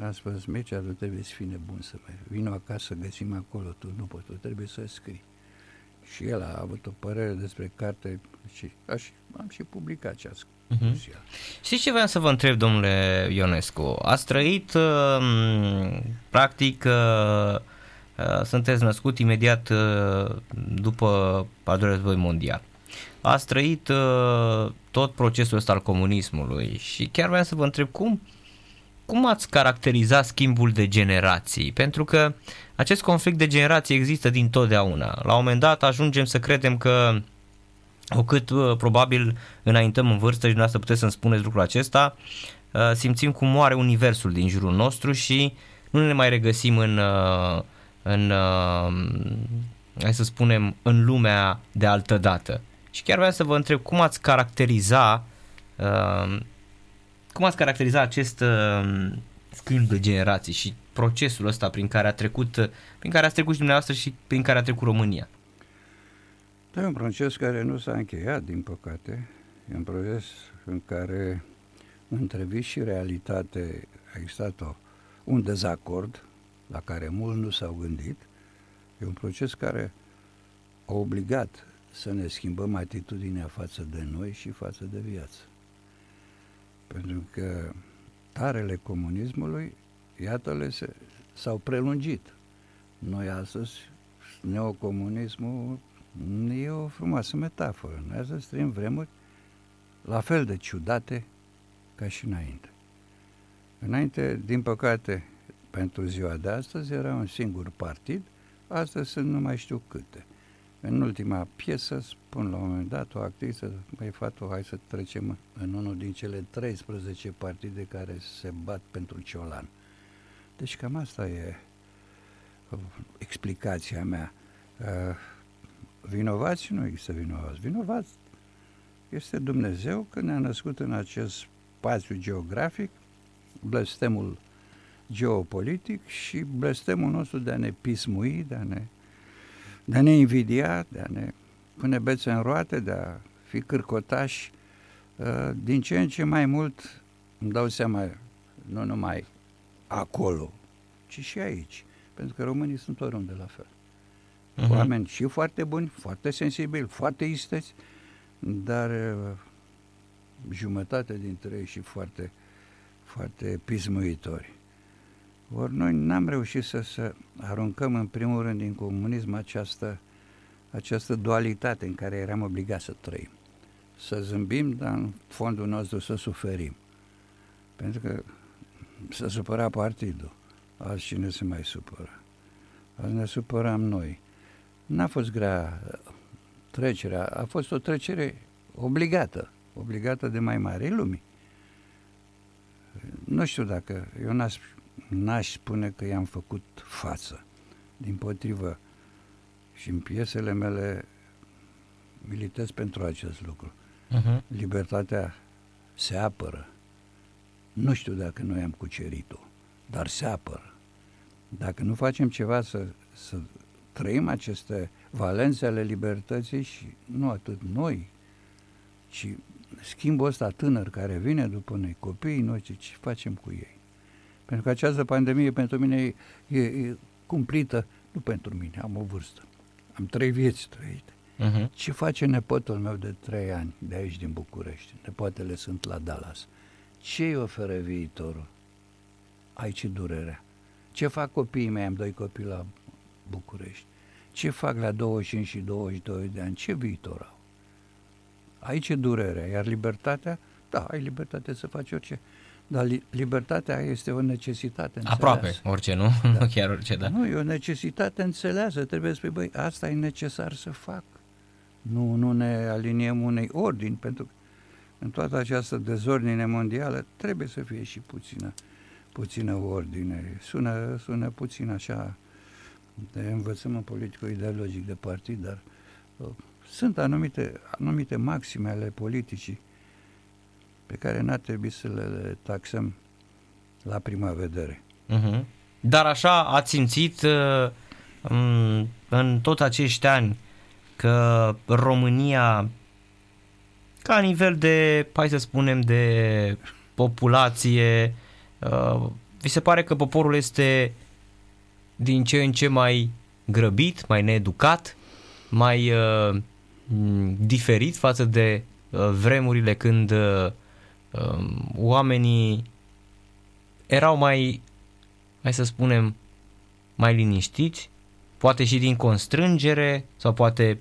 a spus, Mircea, tu trebuie să fii nebun să mergi. Vino acasă să găsim acolo, tu nu poți, tu trebuie să scrii. Și el a avut o părere despre carte și aș, am și publicat ce a Uh-huh. Știți ce vreau să vă întreb, domnule Ionescu? Ați trăit, uh, practic, uh, uh, sunteți născut imediat după al doilea război mondial. Ați trăit tot procesul ăsta al comunismului și chiar vreau să vă întreb cum, cum ați caracteriza schimbul de generații? Pentru că acest conflict de generații există din totdeauna. La un moment dat ajungem să credem că o cât uh, probabil înaintăm în vârstă și dumneavoastră puteți să-mi spuneți lucrul acesta, uh, simțim cum moare universul din jurul nostru și nu ne mai regăsim în, uh, în hai să spunem, în lumea de altă dată. Și chiar vreau să vă întreb cum ați caracteriza cum ați caracteriza acest schimb de generații și procesul ăsta prin care a trecut, prin care ați trecut și dumneavoastră și prin care a trecut România? Da, e un proces care nu s-a încheiat, din păcate. E un proces în care între vis și realitate a existat o, un dezacord la care mult nu s-au gândit. E un proces care a obligat să ne schimbăm atitudinea față de noi și față de viață. Pentru că tarele comunismului, iată-le, se, s-au prelungit. Noi astăzi, neocomunismul E o frumoasă metaforă. Noi astăzi trăim vremuri la fel de ciudate ca și înainte. Înainte, din păcate, pentru ziua de astăzi era un singur partid, astăzi sunt nu mai știu câte. În ultima piesă spun la un moment dat o actriță, mai fată, hai să trecem în unul din cele 13 partide care se bat pentru Ciolan. Deci cam asta e uh, explicația mea. Uh, Vinovați nu există vinovați. Vinovați este Dumnezeu că ne-a născut în acest spațiu geografic, blestemul geopolitic și blestemul nostru de a ne pismui, de a ne, de a ne invidia, de a ne pune bețe în roate, de a fi cârcotași, uh, din ce în ce mai mult îmi dau seama, nu numai acolo, ci și aici. Pentru că românii sunt oriunde la fel uh-huh. oameni și foarte buni, foarte sensibili, foarte isteți, dar uh, jumătate dintre ei și foarte, foarte pismuitori. Ori noi n-am reușit să, să aruncăm în primul rând din comunism această, această dualitate în care eram obligați să trăim. Să zâmbim, dar în fondul nostru să suferim. Pentru că să supăra partidul. Azi cine se mai supără? Azi ne supărăm noi. N-a fost grea trecerea, a fost o trecere obligată, obligată de mai mare lumii. Nu știu dacă, eu n-aș, n-aș spune că i-am făcut față. Din potrivă, și în piesele mele militez pentru acest lucru. Uh-huh. Libertatea se apără. Nu știu dacă noi am cucerit-o, dar se apără. Dacă nu facem ceva să, să trăim aceste valențe ale libertății și nu atât noi, ci schimbul ăsta tânăr care vine după noi, copiii noștri, ce facem cu ei? Pentru că această pandemie pentru mine e, e, e cumplită, nu pentru mine, am o vârstă, am trei vieți trăite. Uh-huh. Ce face nepotul meu de trei ani de aici din București? Nepoatele sunt la Dallas. Ce îi oferă viitorul? Aici durerea. Ce fac copiii mei? Am doi copii la București. Ce fac la 25 și 22 de ani? Ce viitor au? Aici e durerea, iar libertatea, da, ai libertate să faci orice. Dar libertatea este o necesitate înțeleasă. Aproape orice, nu? Da. nu *laughs* chiar orice, da. Nu, e o necesitate înțeleasă. Trebuie să spui, băi, asta e necesar să fac. Nu, nu ne aliniem unei ordini, pentru că în toată această dezordine mondială trebuie să fie și puțină, puțină ordine. Sună, sună puțin așa de învățământ politico-ideologic de partid, dar uh, sunt anumite, anumite maxime ale politicii pe care n-ar trebui să le taxăm la prima vedere. Uh-huh. Dar așa ați simțit uh, în toți acești ani că România, ca nivel de, hai să spunem, de populație, uh, vi se pare că poporul este din ce în ce mai grăbit, mai needucat, mai uh, diferit față de uh, vremurile când uh, um, oamenii erau mai, hai să spunem, mai liniștiți, poate și din constrângere sau poate,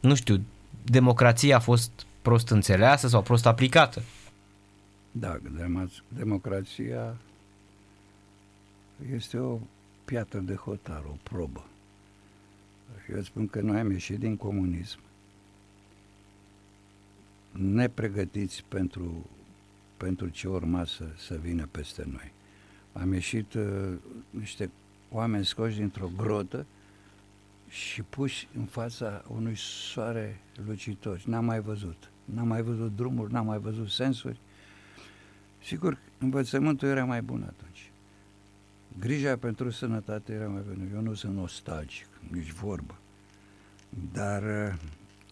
nu știu, democrația a fost prost înțeleasă sau prost aplicată. Da, democrația este o piatră de hotar, o probă. Eu spun că noi am ieșit din comunism nepregătiți pentru, pentru ce urma să, să vină peste noi. Am ieșit uh, niște oameni scoși dintr-o grotă și puși în fața unui soare lucitor. N-am mai văzut. N-am mai văzut drumuri, n-am mai văzut sensuri. Sigur, învățământul era mai bun atunci. Grija pentru sănătate era mai bună. Eu nu sunt nostalgic, nici vorbă. Dar uh,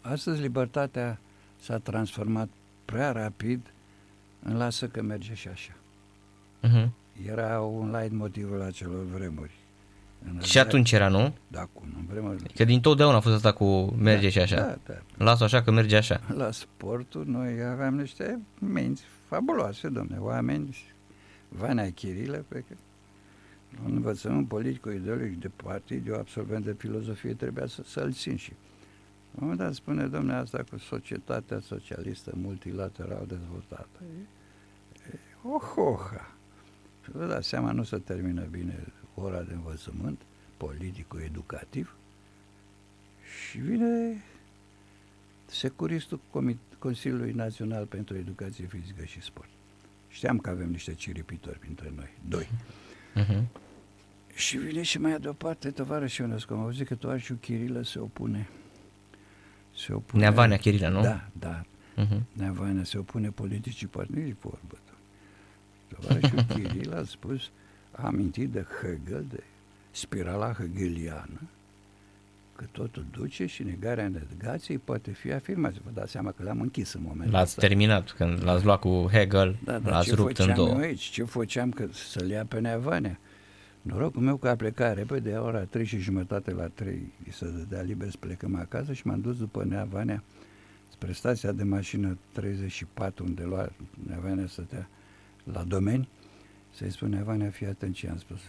astăzi libertatea s-a transformat prea rapid în lasă că merge și așa. Uh-huh. Era un light motiv la celor vremuri. În și atunci era, nu? Da, cum, în vremuri. Că din totdeauna a fost asta cu merge da, și așa. Da, da. Lasă așa că merge așa. La sportul noi aveam niște minți fabuloase, domne, oameni, Vanea Chirilă, pe că un învățământ politic-ideologic de partid, eu absolvent de filozofie, trebuia să, să-l țin și la un moment dat spune, domnule, asta cu societatea socialistă multilateral dezvoltată. E, e o hoha. Și vă dați seama, nu se termină bine ora de învățământ politico-educativ și vine securistul Consiliului Național pentru Educație Fizică și Sport. Știam că avem niște ciripitori printre noi, doi. Uh-huh. *laughs* Și vine și mai deoparte tovarășul Ionescu. Am auzit că tovarășul Chirilă se opune se opune... Neavanea Chirilă, nu? Da, da. Uh-huh. Neavanea se opune politicii partidului vorbă. Tovarășul *laughs* Chiril a spus, a amintit de Hegel, de spirala hegeliană, că totul duce și negarea negației poate fi afirmată. Vă dați seama că l-am închis în momentul L-ați ăsta. terminat, când l-ați luat cu Hegel, da, da, l-ați rupt în două. aici? Ce făceam că să-l ia pe Neavanea? Norocul meu că a plecat repede, a ora 3 și jumătate la 3 să dădea liber să plecăm acasă și m-am dus după Nea Vanea spre stația de mașină 34 unde lua Nea Vanea stătea la domeni. Să-i spun Nea Vanea, fii atent ce am spus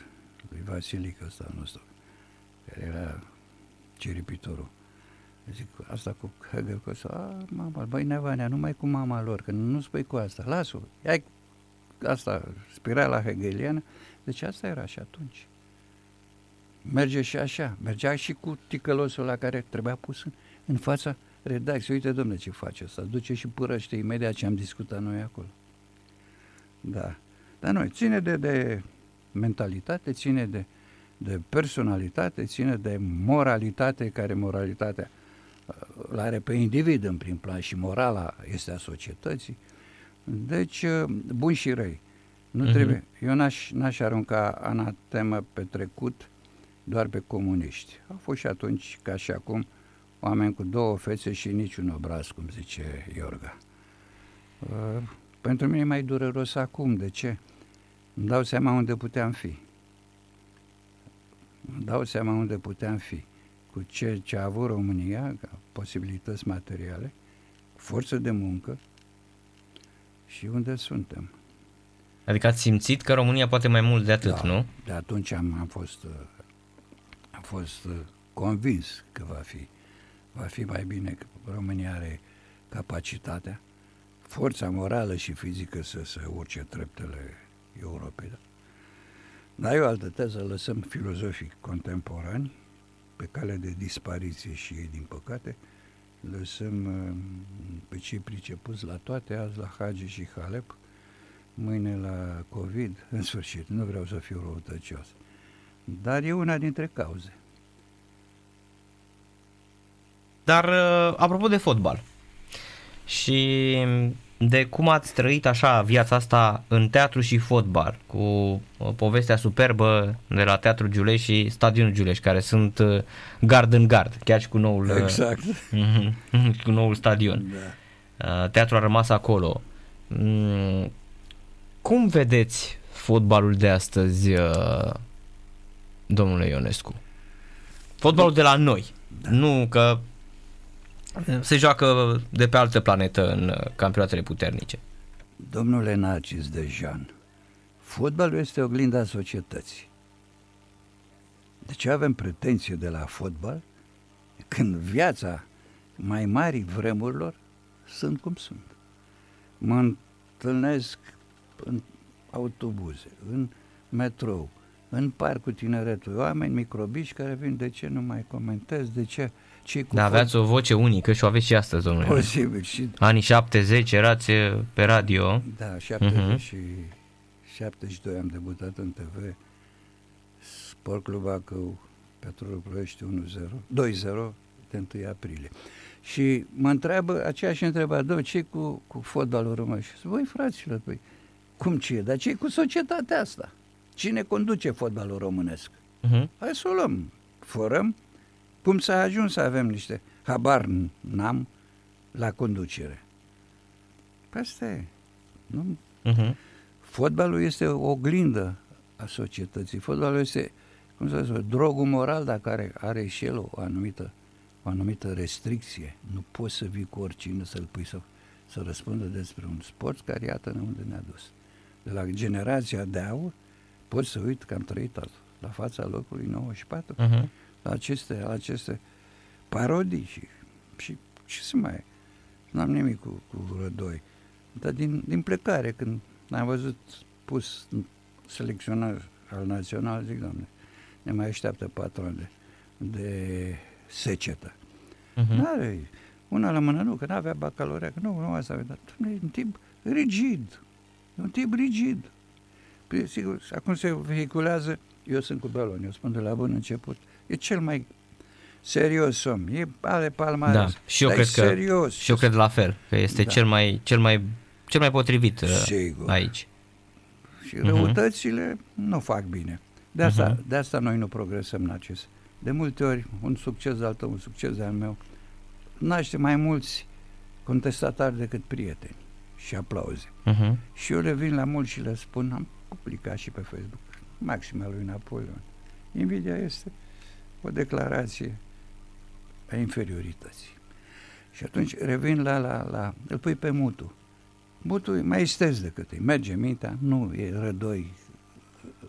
lui Vasilic ăsta nostru. Care era ciripitorul. Zic, asta cu Hegel, cu asta, a, mama, băi, Nevanea, numai cu mama lor, că nu spui cu asta, las-o, ia asta, spirala hegeliană, deci asta era și atunci. Merge și așa, mergea și cu ticălosul la care trebuia pus în, în fața redacției. Uite, domne, ce face asta, duce și părăște imediat ce am discutat noi acolo. Da. Dar noi, ține de, de mentalitate, ține de, de personalitate, ține de moralitate, care moralitatea uh, are pe individ în prim plan și morala este a societății. Deci, uh, bun și răi. Nu uh-huh. trebuie. Eu n-aș, n-aș arunca anatemă pe trecut doar pe comuniști. Au fost și atunci, ca și acum, oameni cu două fețe și niciun obraz, cum zice Iorga. Uh, pentru mine e mai dureros acum. De ce? Îmi dau seama unde puteam fi. Îmi dau seama unde puteam fi. cu ce, ce a avut România, ca posibilități materiale, forță de muncă și unde suntem. Adică ați simțit că România poate mai mult de atât, da, nu? De atunci am, am fost, uh, am fost uh, convins că va fi, va fi mai bine, că România are capacitatea, forța morală și fizică să se urce treptele Europei. Da? Dar e o altă teză, lăsăm filozofii contemporani pe cale de dispariție și ei, din păcate, lăsăm uh, pe cei pricepuți la toate, azi la Hagi și Halep, mâine la COVID, în sfârșit, nu vreau să fiu răutăcios. Dar e una dintre cauze. Dar, uh, apropo de fotbal și de cum ați trăit așa viața asta în teatru și fotbal, cu uh, povestea superbă de la Teatrul Giuleș și Stadionul Giuleș, care sunt uh, gard în gard, chiar și cu noul, Exact. *laughs* cu noul stadion. Da. Teatrul a rămas acolo. Mm, Cum vedeți fotbalul de astăzi, domnule Ionescu? Fotbalul de la noi. Da. Nu că se joacă de pe altă planetă în uh, campionatele puternice. Domnule Narcis Dejan, fotbalul este oglinda societății. De ce avem pretenție de la fotbal când viața mai mari vremurilor sunt cum sunt? Mă întâlnesc în autobuze, în metrou, în parcul tineretului, oameni microbici care vin, de ce nu mai comentez, de ce ce cu Da, aveați o voce unică și o aveți și astăzi, domnule. Posibil. Și, Anii 70 erați uh, pe radio. da, 70 Mhm. și 72 am debutat în TV. Sport Club Bacău, Petrolul Ploiești 1-0, 2-0, de 1 aprilie. Și mă întreabă, aceeași întrebare, domnule, ce cu, cu fotbalul român? Și zic, voi fraților, păi, cum ce e? Dar ce cu societatea asta? Cine conduce fotbalul românesc? Uh-huh. Hai să o luăm. Fărăm cum s-a ajuns să avem niște habar n-am la conducere. Păi asta e. Nu? Uh-huh. Fotbalul este o oglindă a societății. Fotbalul este, cum să zic, drogul moral, dar care are și el o anumită, o anumită restricție. Nu poți să vii cu oricine să-l pui să, să răspundă despre un sport care iată unde ne-a dus. De la generația de aur, poți să uit că am trăit la fața locului 94, Uh-huh. la aceste, la aceste parodii și, și ce să mai... N-am nimic cu, cu rădoi. Dar din, din plecare, când am văzut pus în selecționar al național, zic, doamne, ne mai așteaptă patru ani de, de secetă. Uh-huh. N-are, una la mână nu, că n-avea bacalorea, că nu, nu asta avea, dar doamne, e un tip rigid, e un tip rigid. Păi, sigur, acum se vehiculează, eu sunt cu Belon, eu spun de la bun început, e cel mai serios om, e ale palmares, Da, și eu dar e cred că- serios. Și eu cred la fel, că este Da. cel mai cel mai cel mai potrivit uh, Sigur. aici. Și răutățile nu fac bine. De asta, de asta noi nu progresăm în acest. De multe ori, un succes al tău, un succes al meu, naște mai mulți contestatari decât prieteni și aplauze. Uh-huh. Și eu le vin la mulți și le spun, am publicat și pe Facebook, maxima lui Napoleon. Invidia este o declarație a inferiorității. Și atunci revin la, la, la îl pui pe mutu. Mutu e mai esteț decât îi merge mintea, nu e rădoi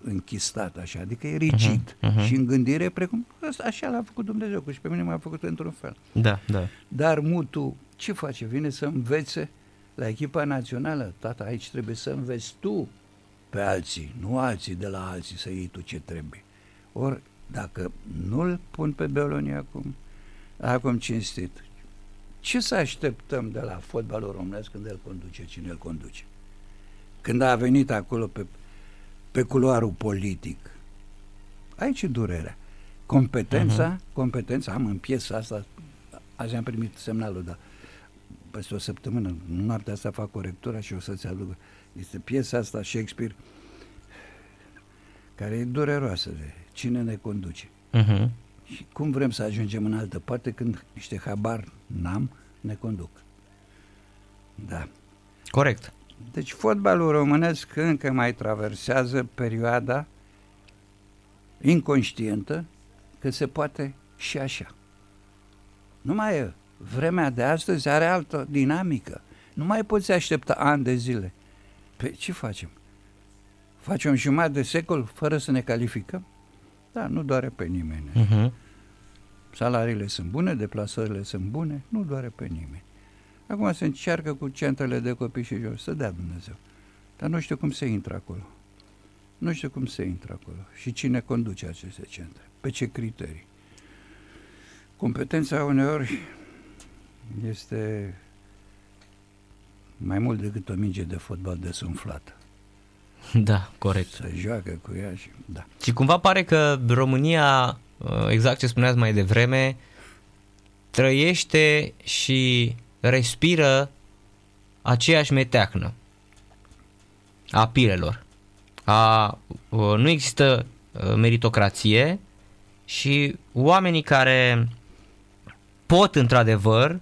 închistat așa, adică e rigid Mhm, mhm. și în gândire precum ăsta, așa l-a făcut Dumnezeu, că și pe mine m-a făcut într-un fel. Da, da. Dar mutu ce face? Vine să învețe la echipa națională. Tata, aici trebuie să înveți tu pe alții, nu alții de la alții să iei tu ce trebuie. Ori, dacă nu-l pun pe Beoloni acum, acum cinstit, ce să așteptăm de la fotbalul românesc când el conduce, cine îl conduce? Când a venit acolo pe, pe culoarul politic. Aici e durerea. Competența, uh-huh. competența, am în piesa asta, azi am primit semnalul, dar peste o săptămână, noaptea asta fac corectura și o să-ți aduc. Este piesa asta, Shakespeare, care e dureroasă de cine ne conduce. Uh-huh. Și cum vrem să ajungem în altă parte când niște habar n-am, ne conduc. Da. Corect. Deci fotbalul românesc încă mai traversează perioada inconștientă că se poate și așa. Nu mai e. Vremea de astăzi are altă dinamică. Nu mai poți aștepta ani de zile. Pe ce facem? Facem jumătate de secol fără să ne calificăm? Da, nu doare pe nimeni. Uh-huh. Salariile sunt bune, deplasările sunt bune, nu doare pe nimeni. Acum se încearcă cu centrele de copii și jos, să dea Dumnezeu. Dar nu știu cum se intră acolo. Nu știu cum se intră acolo și cine conduce aceste centre, pe ce criterii. Competența uneori este mai mult decât o minge de fotbal desumflată. Da, corect. Să joacă cu ea și... Da. Și cumva pare că România, uh, exact ce spuneați mai devreme, trăiește și respiră aceeași meteahnă a pirelor. A, uh, nu există uh, meritocrație și oamenii care pot într-adevăr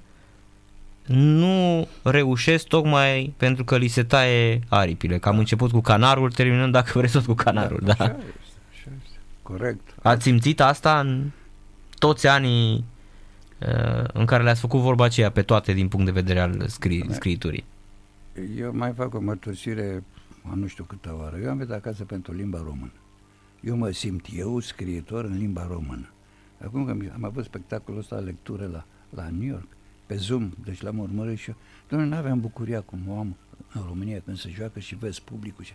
nu reușesc tocmai pentru că li se taie aripile. Că am început cu canarul, terminăm dacă vreți tot cu canarul. Da, da. Așa este, așa este. Corect. Ați simțit asta în toți anii uh, în care le-ați făcut vorba aceea pe toate din punct de vedere al scri- scriturii? Eu mai fac o mărturisire, nu știu câtă oară. Eu am venit acasă pentru limba română. Eu mă simt eu scriitor în limba română. Acum că am avut spectacolul ăsta lectură la, la New York, pe Zoom, deci l-am urmărit și eu. Doamne, nu aveam bucuria cum o am în România când se joacă și vezi publicul. Și...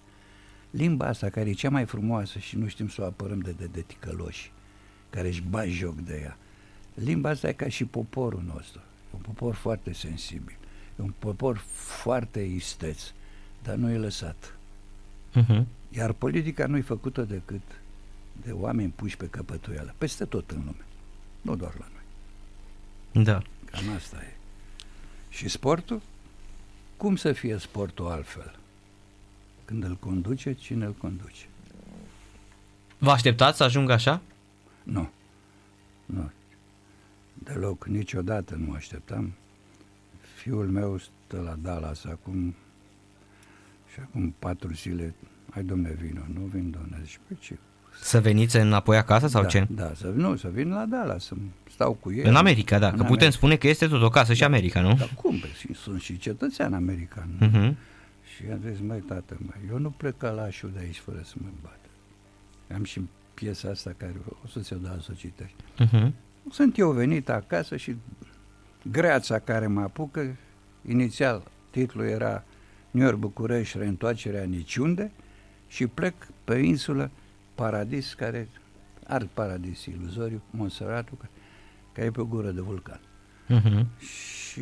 Limba asta care e cea mai frumoasă și nu știm să o apărăm de, de, de ticăloși, care își bagi joc de ea. Limba asta e ca și poporul nostru. E un popor foarte sensibil. E un popor foarte isteț, dar nu e lăsat. Uh-huh. Iar politica nu e făcută decât de oameni puși pe căpătuială, peste tot în lume, nu doar la noi. Da. Cam asta e. Și sportul? Cum să fie sportul altfel? Când îl conduce, cine îl conduce? Vă așteptați să ajungă așa? Nu. Nu. Deloc, niciodată nu mă așteptam. Fiul meu stă la Dallas acum și acum patru zile, hai domne vino, nu vin domne, zice, păi ce? Să veniți înapoi acasă sau da, ce? Da, să, nu, să vin la Dallas, să stau cu ei. În America, da. În Că putem America. spune că este tot o casă și America, nu? Dar cum? Păi, și sunt și cetățean american. Uh-huh. Și am zis, măi, tată, măi, eu nu plec ca lașul de aici fără să mă bată. Am și piesa asta care o să ți-o dau să o citești. Uh-huh. Sunt eu venit acasă și greața care mă apucă, inițial titlul era New York București, reîntoarcerea niciunde și plec pe insulă Paradis, care are paradis iluzoriu, Monserratul, ca- care e pe o gură de vulcan. Uh-huh. Și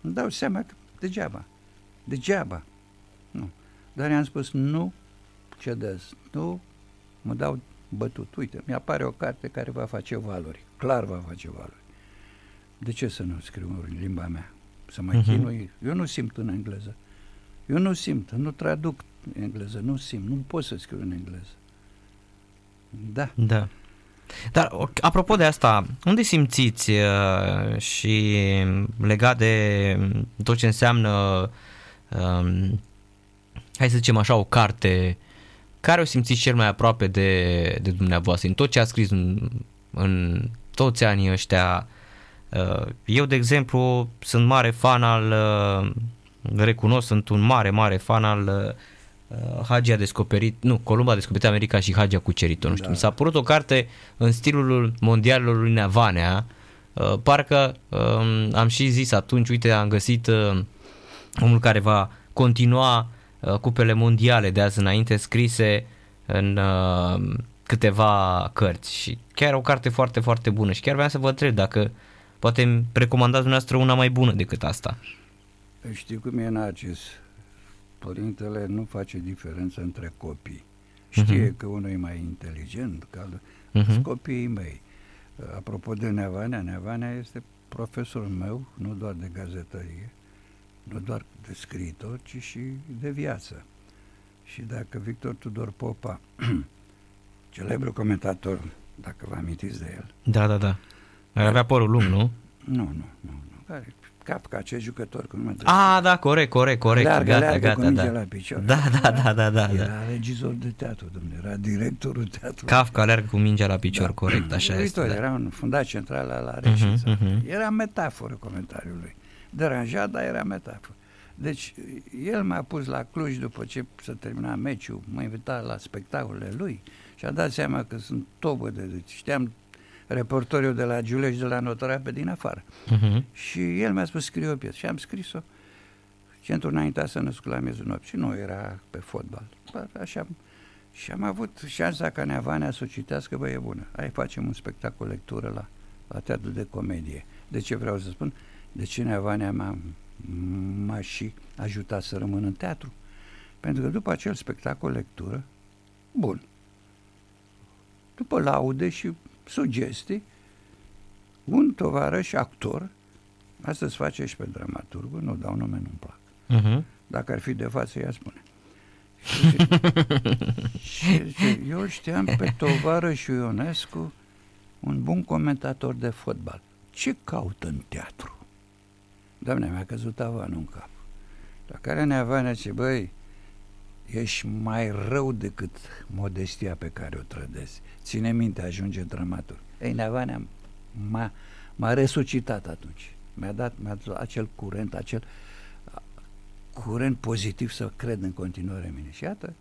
îmi dau seama că degeaba, degeaba, nu. Dar i-am spus, nu cedez, nu mă dau bătut. Uite, mi-apare o carte care va face valori, clar va face valori. De ce să nu scriu în limba mea? Să mă Mhm. chinui? Eu nu simt în engleză. Eu nu simt, nu traduc în engleză, nu simt, nu pot să scriu în engleză. Da. Da. Dar, o- apropo de asta, unde simțiți uh, și legat de tot ce înseamnă, um, hai să zicem așa, o carte, care o simțiți cel mai aproape de, de dumneavoastră, în tot ce a scris în, în toți anii ăștia? Uh, eu, de exemplu, sunt mare fan al, uh, recunosc, sunt un mare, mare fan al uh, Hagi a descoperit, nu, Columba a descoperit America și Hagi a cucerit-o, nu știu. Da. Mi s-a părut o carte în stilul mondialelor lui Nevanea, uh, parcă um, am și zis atunci, uite, am găsit uh, omul care va continua uh, cupele mondiale de azi înainte scrise în uh, câteva cărți și chiar o carte foarte, foarte bună și chiar vreau să vă întreb dacă poate îmi recomandați dumneavoastră una mai bună decât asta. Știi cum e Narcis? Părintele nu face diferență între copii. Știe Mhm. că unul e mai inteligent, că altul... Mhm. Sunt copiii mei. Apropo de Nevanea, Nevanea este profesorul meu, nu doar de gazetărie, nu doar de scriitor, ci și de viață. Și dacă Victor Tudor Popa, *clears throat* celebru comentator, dacă vă amintiți de el, Da, da, da. Ar avea părul lung, nu? nu, nu, nu, nu. care, Kafka, acest jucător, cum numește? Ah, da, corect, corect, corect. Leargă, gata, leargă gata, cu mingea da. la picior. Da, da, da, da, da, Era da. regizor de teatru, domnule, era directorul teatrului. Kafka alergă cu mingea la picior, corect, așa este. Uitor, Da. Era un fundat central la Reșița. Mhm, mhm. Era metaforă comentariul lui. Deranjat, dar era metaforă. Deci, el m-a pus la Cluj după ce s-a terminat meciul, m-a invitat la spectacolele lui și a dat seama că sunt tobă de... Deci știam reportoriul de la Giulești de la Notara pe din afară. Mhm. Și el mi-a spus scrie o piesă și am scris-o. Centrul înaintea să născut la miezul nopții și nu era pe fotbal. Dar Așa, și am avut șansa ca Neavanea să o citească, bă, e bună. Hai facem un spectacol lectură la, la teatru de comedie. De ce vreau să spun? De ce Neavanea m-a, m-a și ajutat să rămân în teatru? Pentru că după acel spectacol lectură, bun, după laude și sugestii, un tovarăș actor, astăzi face și pe dramaturgul, nu dau nume, nu-mi plac. Mhm. Dacă ar fi de față, ea spune. Și, și, și eu știam pe tovarășul Ionescu un bun comentator de fotbal. Ce caută în teatru? Doamne, mi-a căzut tavanul în cap. La care Neavanea zice, băi, ești mai rău decât modestia pe care o trădezi. Ține minte, ajunge dramaturg. Ei, Neavanea m-a, m-a resuscitat atunci. Mi-a dat, mi-a dat acel curent, acel curent pozitiv să cred în continuare în mine. Și iată,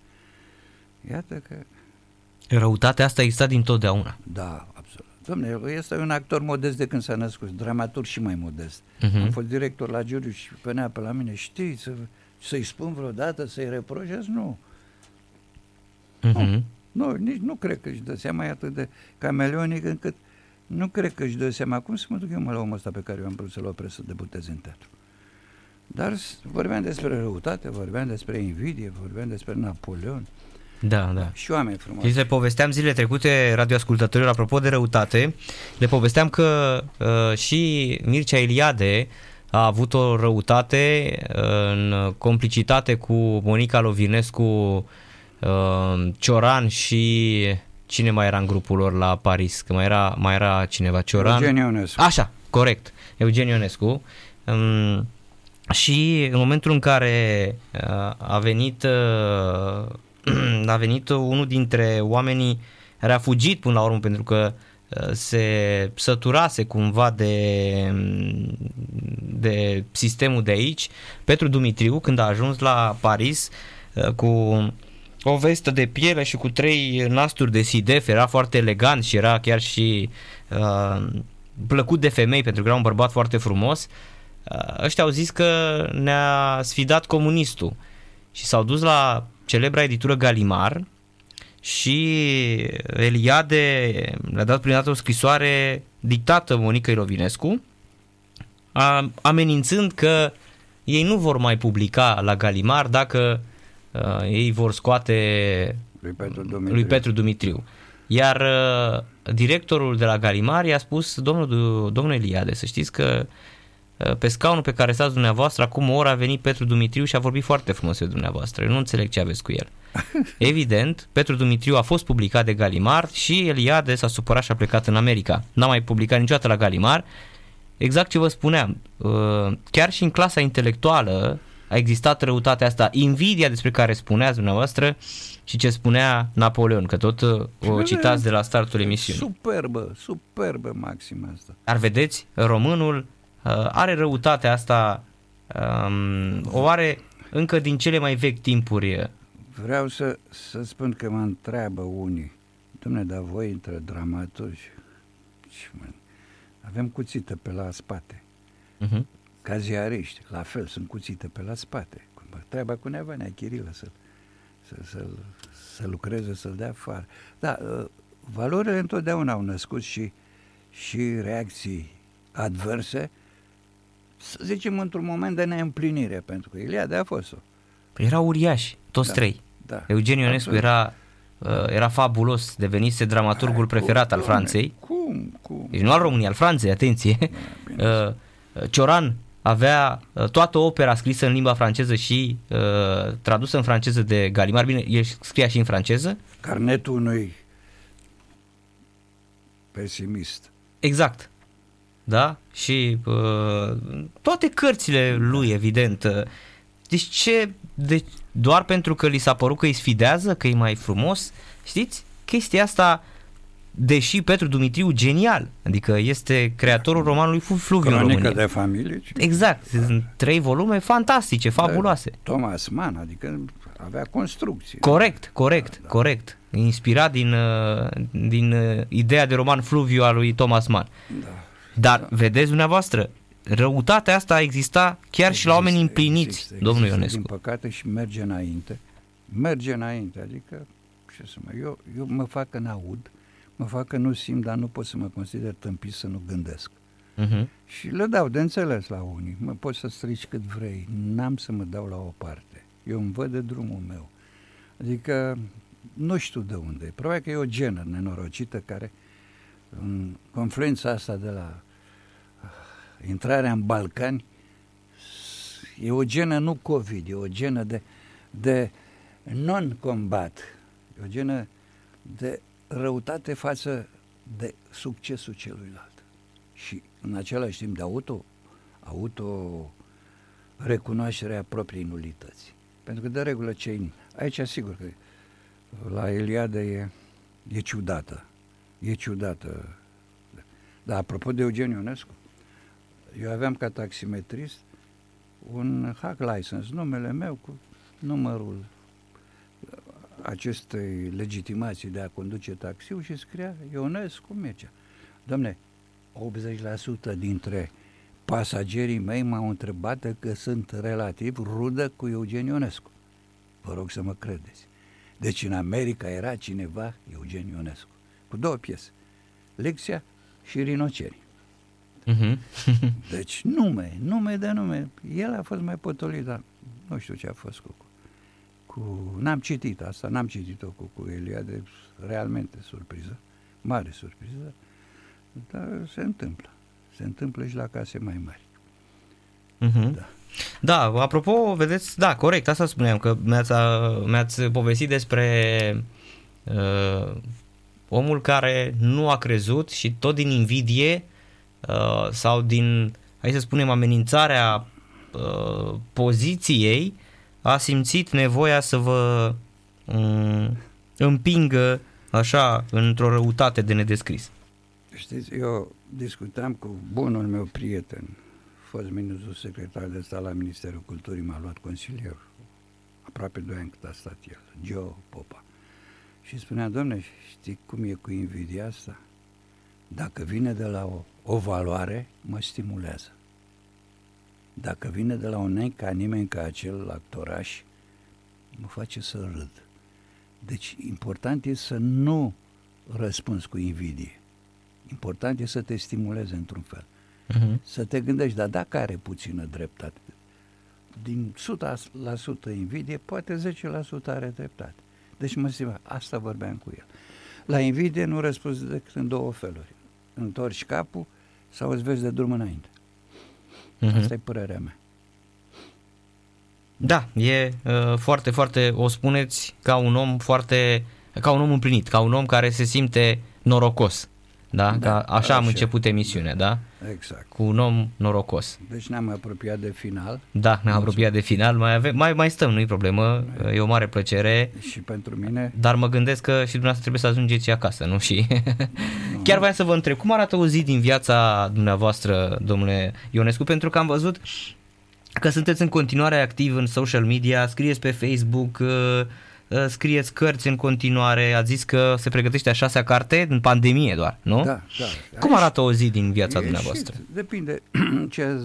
iată că, Răutatea asta a existat dintotdeauna. da, absolut. Domne, este un actor modest de când s-a născut, dramaturg și mai modest. Mhm. Am fost director la Giuriu și venea pe la mine, știi, să, să-i spun vreodată, să-i reproșez? Nu. Mhm. Nu, nici nu cred că își dă seama, e atât de cameleonic încât nu cred că își dă seama cum să mă duc eu mă la omul ăsta pe care eu am vrut să-l opresc să debuteze în teatru. Dar s- vorbeam despre răutate, vorbeam despre invidie, vorbeam despre Napoleon Da, da. și oameni frumoși. Și le povesteam zilele trecute radioascultătorilor, apropo de răutate, le povesteam că uh, și Mircea Eliade a avut o răutate uh, în complicitate cu Monica Lovinescu, uh, Cioran și cine mai era în grupul lor la Paris, că mai era, mai era cineva, Cioran. Eugen Ionescu. Așa, corect. Eugen Ionescu. Um, și în momentul în care uh, a venit uh, *clears throat* a venit unul dintre oamenii care a fugit până la urmă pentru că uh, se săturase cumva de, de sistemul de aici, Petru Dumitriu, când a ajuns la Paris uh, cu o vestă de piele și cu trei nasturi de sidef, era foarte elegant și era chiar și uh, plăcut de femei pentru că era un bărbat foarte frumos. Uh, ăștia au zis că ne-a sfidat comunistul și s-au dus la celebra editură Galimar și Eliade le-a dat prin dată o scrisoare dictată Monica Irovinescu a, amenințând că ei nu vor mai publica la Galimar dacă uh, ei vor scoate Lui Petru Dumitriu. lui Petru Dumitriu. Iar uh, directorul de la Galimar i-a spus, domnul, Du- domnul Eliade, să știți că uh, pe scaunul pe care stați dumneavoastră, acum o oră a venit Petru Dumitriu și a vorbit foarte frumos de dumneavoastră. Eu nu înțeleg ce aveți cu el. *laughs* Evident, Petru Dumitriu a fost publicat de Galimar și Eliade s-a supărat și a plecat în America. N-a mai publicat niciodată la Galimar. Exact ce vă spuneam, uh, chiar și în clasa intelectuală a existat răutatea asta, invidia despre care spuneați dumneavoastră și ce spunea Napoleon, că tot uh, o citați de la startul emisiunii. Superbă, superbă maxima asta. Dar vedeți, românul uh, are răutatea asta, um, o are încă din cele mai vechi timpuri. Vreau să, să spun că mă întreabă unii, domne, dar voi între dramaturgi, și mă, avem cuțită pe la spate, Uh-huh. ca ziariști, la fel, sunt cuțite pe la spate. Treaba cu Nevanea Chirilă să, să, să, să lucreze, să-l dea afară. Da, uh, valorile întotdeauna au născut și, și reacții adverse, să zicem, într-un moment de neîmplinire, pentru că Iliade a fost-o. Erau uriași, toți Da, trei. Da. Eugen Ionescu Absolut. era, uh, era fabulos, devenise dramaturgul Hai, preferat cum, al Franței. Cum, cum? Deci nu al României, al Franței, atenție. bine. *laughs* Uh, Cioran avea uh, toată opera scrisă în limba franceză și uh, tradusă în franceză de Galimar. Bine, el scria și în franceză. Carnetul unui pesimist. Exact. Da? Și uh, toate cărțile lui, evident. Uh, deci ce, de, doar pentru că li s-a părut că îi sfidează, că e mai frumos, știți? Chestia asta, deși Petru Dumitriu genial, adică este creatorul romanului Fluviu în România. de familie. Exact, sunt trei volume fantastice, fabuloase. Thomas Mann, adică avea construcții. Corect, corect, da, corect. Inspirat din, uh, din uh, ideea de roman Fluviu al lui Thomas Mann. Da. Dar da. vedeți dumneavoastră, răutatea asta exista chiar există, și la oameni împliniți, există, domnul există, Ionescu. Din păcate și merge înainte. Merge înainte, adică, ce să mă, eu, eu mă fac că n-aud, mă fac că nu simt, dar nu pot să mă consider tâmpit să nu gândesc. Uh-huh. Și le dau de înțeles la unii. Mă poți să strici cât vrei, n-am să mă dau la o parte. Eu îmi văd de drumul meu. Adică nu știu de unde. Probabil că e o genă nenorocită care în confluența asta de la uh, intrarea în Balcani e o genă nu COVID, e o genă de, de non-combat, e o genă de răutate față de succesul celuilalt și în același timp de auto, auto recunoașterea propriei nulități. Pentru că de regulă cei... Aici sigur că la Eliade e, e ciudată. E ciudată. Dar apropo de Eugen Ionescu, eu aveam ca taximetrist un hack license, numele meu cu numărul acestei legitimații de a conduce taxiul și scria Ionescu Mircea. Domne, 80% dintre pasagerii mei m-au întrebat că sunt relativ rudă cu Eugen Ionescu. Vă rog să mă credeți. Deci în America era cineva, Eugen Ionescu, cu două piese. Lecția și Rinocerii. Uh-huh. *laughs* deci nume, nume de nume. El a fost mai potolit, dar nu știu ce a fost cu... cu n-am citit asta, n-am citit-o cu, cu Eliade, realmente surpriză, mare surpriză, dar se întâmplă. Se întâmplă și la case mai mari. Uh-huh. Da. Da, apropo, vedeți, da, corect, asta spuneam, că mi-ați, mi-ați povestit despre uh, omul care nu a crezut și tot din invidie uh, sau din, hai să spunem, amenințarea uh, poziției a simțit nevoia să vă um, împingă așa într-o răutate de nedescris. Știți, eu discutam cu bunul meu prieten, fost ministru secretar de stat la Ministerul Culturii, m-a luat consilier, aproape doi ani cât a stat el, Joe Popa. Și spunea, domne, știi cum e cu invidia asta? Dacă vine de la o, o valoare, mă stimulează. Dacă vine de la un nei ca nimeni ca acel actoraș, mă face să râd. Deci important e să nu răspunzi cu invidie. Important e să te stimuleze într-un fel. Uh-huh. Să te gândești, dar dacă are puțină dreptate, din 100% invidie, poate 10% are dreptate. Deci mă simt, asta vorbeam cu el. La invidie nu răspunzi decât în două feluri. Întorci capul sau îți vezi de drum înainte. Uh-huh. Asta e părerea mea. Da, e uh, foarte, foarte, o spuneți ca un om foarte, ca un om împlinit, ca un om care se simte norocos. Da? da Ca așa, așa am început emisiunea, da? Exact. Cu un om norocos. Deci ne-am apropiat de final. Da, ne-am apropiat de final. Mai, ave- mai, mai stăm, nu-i problemă. E o mare plăcere. Și pentru mine. Dar mă gândesc că și dumneavoastră trebuie să ajungeți acasă, nu? Și nu. chiar vreau să vă întreb, cum arată o zi din viața dumneavoastră, domnule Ionescu? Pentru că am văzut că sunteți în continuare activ în social media, scrieți pe Facebook, uh, Uh, scrieți cărți în continuare, a zis că se pregătește a șasea carte în pandemie doar, nu? Da, da. Cum arată o zi din viața dumneavoastră? Depinde *clears throat* ce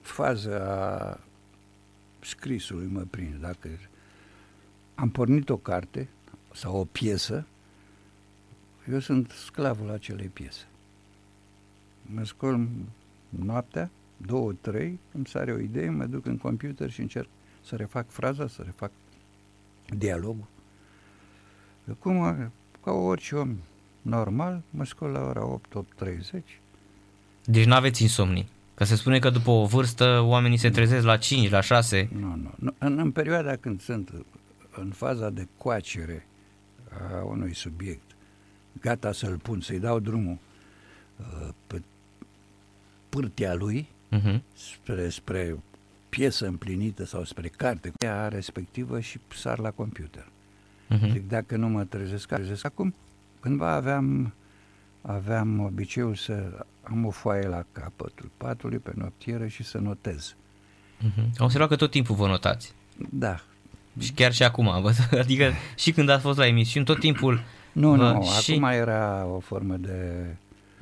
fază a scrisului mă prinde. Dacă am pornit o carte sau o piesă, eu sunt sclavul acelei piese. Mă scol noaptea, două, trei, îmi sare o idee, mă duc în computer și încerc să refac fraza, să refac dialogul. Cum, ca orice om normal, mă scol la ora 8, 8.30. Deci nu aveți insomnii? Că se spune că după o vârstă oamenii se trezesc la 5, la 6. Nu, nu. nu. În, în perioada când sunt în faza de coacere a unui subiect, gata să-l pun, să-i dau drumul uh, pe pârtia lui Uh-huh. spre, spre piesă împlinită sau spre carte, ea respectivă și sar la computer. Uh-huh. Zic, dacă nu mă trezesc, trezesc acum. Cândva aveam, aveam obiceiul să am o foaie la capătul patului pe noptieră și să notez. Uh-huh. Am observat că tot timpul vă notați. Da. Și chiar și acum, văd. *laughs* adică și când ați fost la emisiuni, tot timpul... Nu, vă- nu, și... acum era o formă de,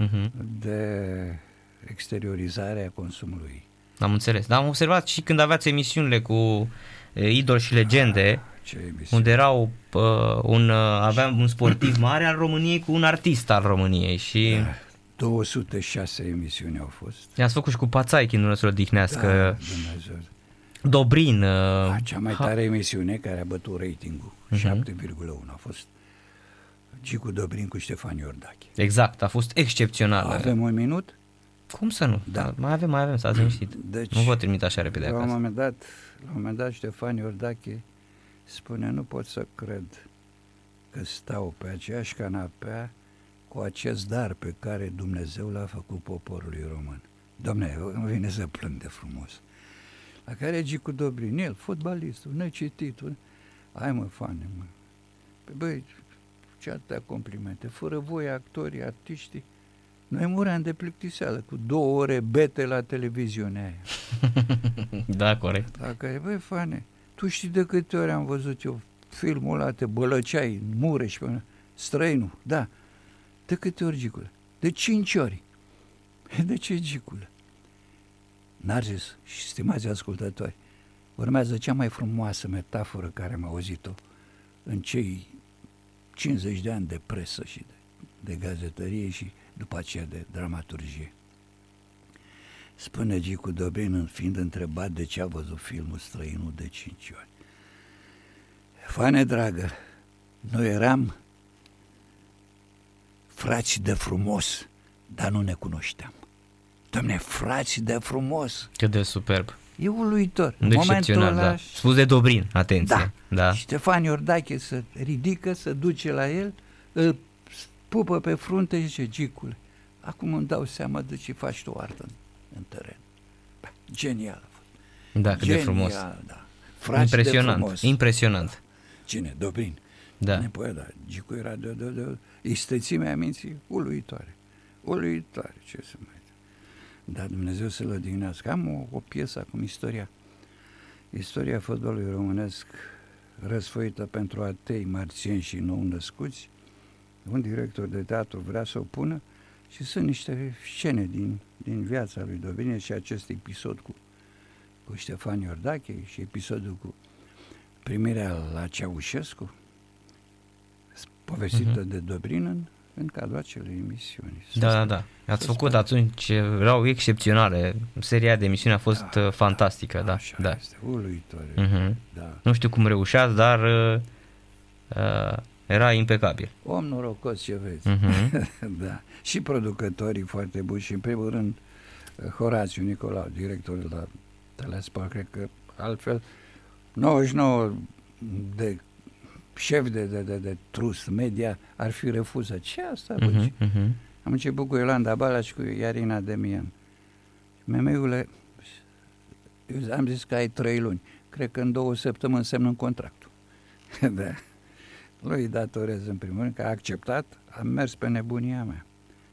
Uh-huh. de exteriorizare a consumului. Am înțeles. Dar am observat și când aveați emisiunile cu e, idol și legende, Ce emisiune. unde erau uh, un, uh, aveam un sportiv *clears throat* mare al României cu un artist al României și Da. 206 emisiuni au fost. i-ați făcut și cu Pațai, când nu să-l odihnească, Da, Dumnezeu. Dobrin. Uh, A, cea mai tare emisiune care a bătut ratingul, Mhm. 7,1 a fost Gicu Dobrin cu Ștefan Iordache. Exact, a fost excepțional. Avem un minut? Cum să nu? Da. Da. Mai avem, mai avem, stați liniștit. Deci, Nu vă trimit așa repede la un acasă. moment dat, la un moment dat Ștefan Iordache spune, nu pot să cred că stau pe aceeași canapea cu acest dar pe care Dumnezeu l-a făcut poporului român. Domne, îmi vine să plâng de frumos. La care Gicu Dobrin, el, fotbalistul, necititul, hai mă, fane, mă. Păi, băi, ce atâtea complimente. Fără voi, actorii, artiștii, noi muream de plictiseală cu două ore bete la televiziunea aia. *laughs* Da, corect. Dacă, băi, fane, tu știi de câte ori am văzut eu filmul ăla, te bălăceai în Mureș, până străinul, da. De câte ori, Gicule? De cinci ori. *laughs* De ce, Gicule? Narcis și stimați ascultători, urmează cea mai frumoasă metaforă care am auzit-o în cei 50 de ani de presă și de, de gazetărie și după aceea de dramaturgie. Spune Gicu Dobrin, fiind întrebat de ce a văzut filmul străinul de cinci ori. Fane dragă, noi eram frați de frumos, dar nu ne cunoșteam. Doamne, frați de frumos! Cât de superb. E uluitor. De excepțional, da. Spus de Dobrin, atenție. Da. da. Ștefan Iordache se ridică, se duce la el, îl pupă pe frunte și zice, Gicule, acum îmi dau seama de ce faci tu artă în, în teren. Ba, Genial. a fost. Da, cât de Genial, frumos. Da. Frați de Impresionant, frumos. impresionant. Cine? Dobrin. Da. Nepoia, da. Gicu era de, de, de istețimea minții uluitoare. Uluitoare, ce să mai... Dar Dumnezeu să-l odihnească. Am o, o piesă acum, istoria. Istoria fotbalului românesc răsfoită pentru atei, marțieni și nou născuți. Un director de teatru vrea să o pună și sunt niște scene din, din viața lui Dobrin și acest episod cu, cu Ștefan Iordache și episodul cu primirea la Ceaușescu, povestită Mhm. de Dobrin în, în cadrul acelei emisiuni. Da, da, da. Ați să făcut sper. atunci, erau excepționale. Seria de emisiune a fost Da, uh, fantastică, da. Așa da. este, uluitoare. Mhm. Da. Nu știu cum reușeați, dar uh, uh, era impecabil. Om norocos ce vezi. Mhm. *laughs* da. Și producătorii foarte buni și în primul rând Horațiu Nicolau, directorul la Telesport, cred că altfel 99 de șef de, de, de, de trust media ar fi refuzat. Ce asta, bă? Mhm, mhm. Am început cu Iolanda Balaș și cu Iarina Demian. Memeiule, eu am zis că ai trei luni. Cred că în două săptămâni semnăm contractul. *laughs* da. Lui datorez în primul rând că a acceptat, am mers pe nebunia mea.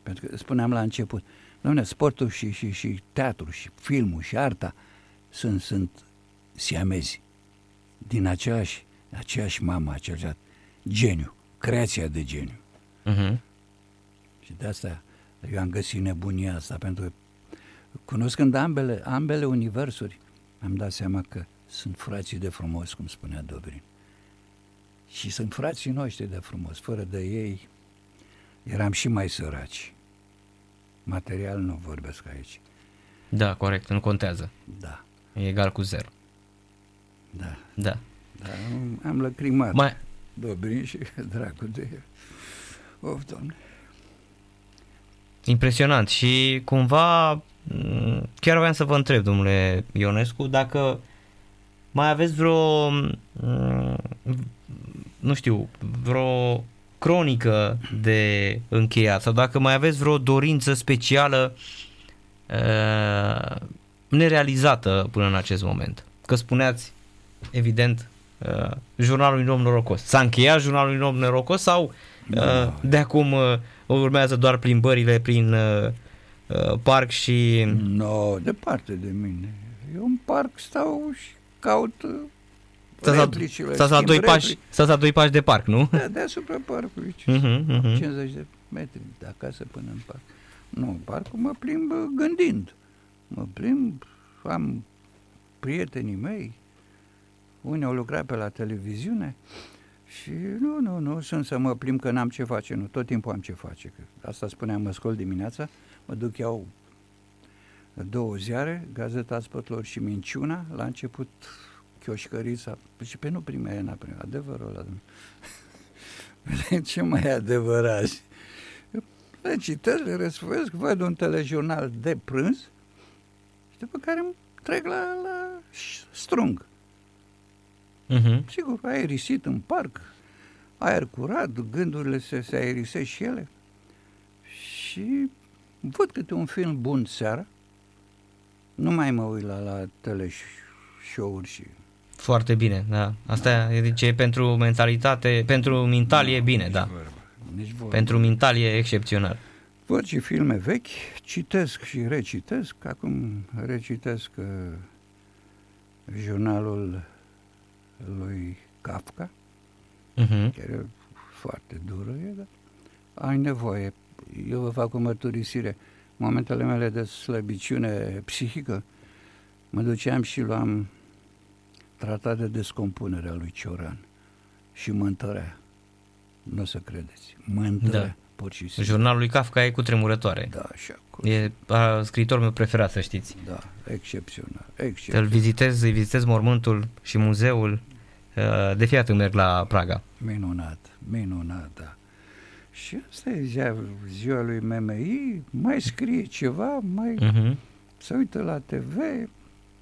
Pentru că spuneam la început, domne, sportul și, și, și teatru și filmul și arta sunt, sunt siamezi. Din aceeași, aceeași mamă, același geniu, creația de geniu. Mhm. Și de asta eu am găsit nebunia asta, pentru că cunoscând ambele, ambele universuri, am dat seama că sunt frații de frumos, cum spunea Dobrin. Și sunt frații noștri de frumos. Fără de ei eram și mai săraci. Material nu vorbesc aici. Da, corect, nu contează. Da, E egal cu zero. da. Da. Dar am, am lăcrimat. Mai, Dobrin și *laughs* dracu de el. Of, Doamne. Impresionant și cumva m, chiar voiam să vă întreb, domnule Ionescu, dacă mai aveți vreo, m, nu știu, vreo cronică de încheiat sau dacă mai aveți vreo dorință specială uh, nerealizată până în acest moment. Că spuneați, evident, uh, jurnalul unui om norocos. S-a încheiat jurnalul unui om norocos sau uh, de acum uh, urmează doar plimbările prin uh, uh, parc și... Nu, no, departe de mine. Eu în parc stau și caut uh, replicile. Stați la, doi pași, stați la doi pași de parc, nu? Da, deasupra parcului. Uh-huh, uh-huh. 50 de metri de acasă până în parc. Nu, în parcul mă plimb gândind. Mă plimb, am prietenii mei, unii au lucrat pe la televiziune și nu, nu, nu, sunt să mă plimb că n-am ce face, nu, tot timpul am ce face. Că asta spuneam, mă scol dimineața, mă duc iau două ziare, Gazeta Spătlor și Minciuna, la început chioșcărița, și pe nu primea n-a primit, adevărul ăla. *laughs* ce mai e adevărat? Le citesc, le răsfoiesc, văd un telejurnal de prânz și după care îmi trec la, la strung. Uh-huh. Sigur, aerisit în parc, aer curat, gândurile se, se aerisesc și ele. Și văd câte un film bun seara, nu mai mă uit la, la teleshow-uri și... Foarte bine, da. Asta e, deci, pentru mentalitate, pentru mental e bine, da. Vorba, nici vorba. Pentru mental e excepțional. Văd și filme vechi, citesc și recitesc. Acum recitesc uh, jurnalul lui Kafka, uh-huh. care e foarte dură, e, dar ai nevoie. Eu vă fac o mărturisire. Momentele mele de slăbiciune psihică, mă duceam și luam tratat de descompunere a lui Cioran și mă întărea. Nu o să credeți. Mă întărea. Da. Pur și simplu. Jurnalul lui Kafka e cu tremurătoare. Da, așa. E a, scriitorul meu preferat, să știți. Da, excepțional. excepțional. Îl vizitez, îi vizitez mormântul și muzeul. De fiat merg la Praga. Minunat, minunat, da. Și asta e ziua, ziua lui MMI, mai scrie ceva, mai uh-huh. se uită la TV,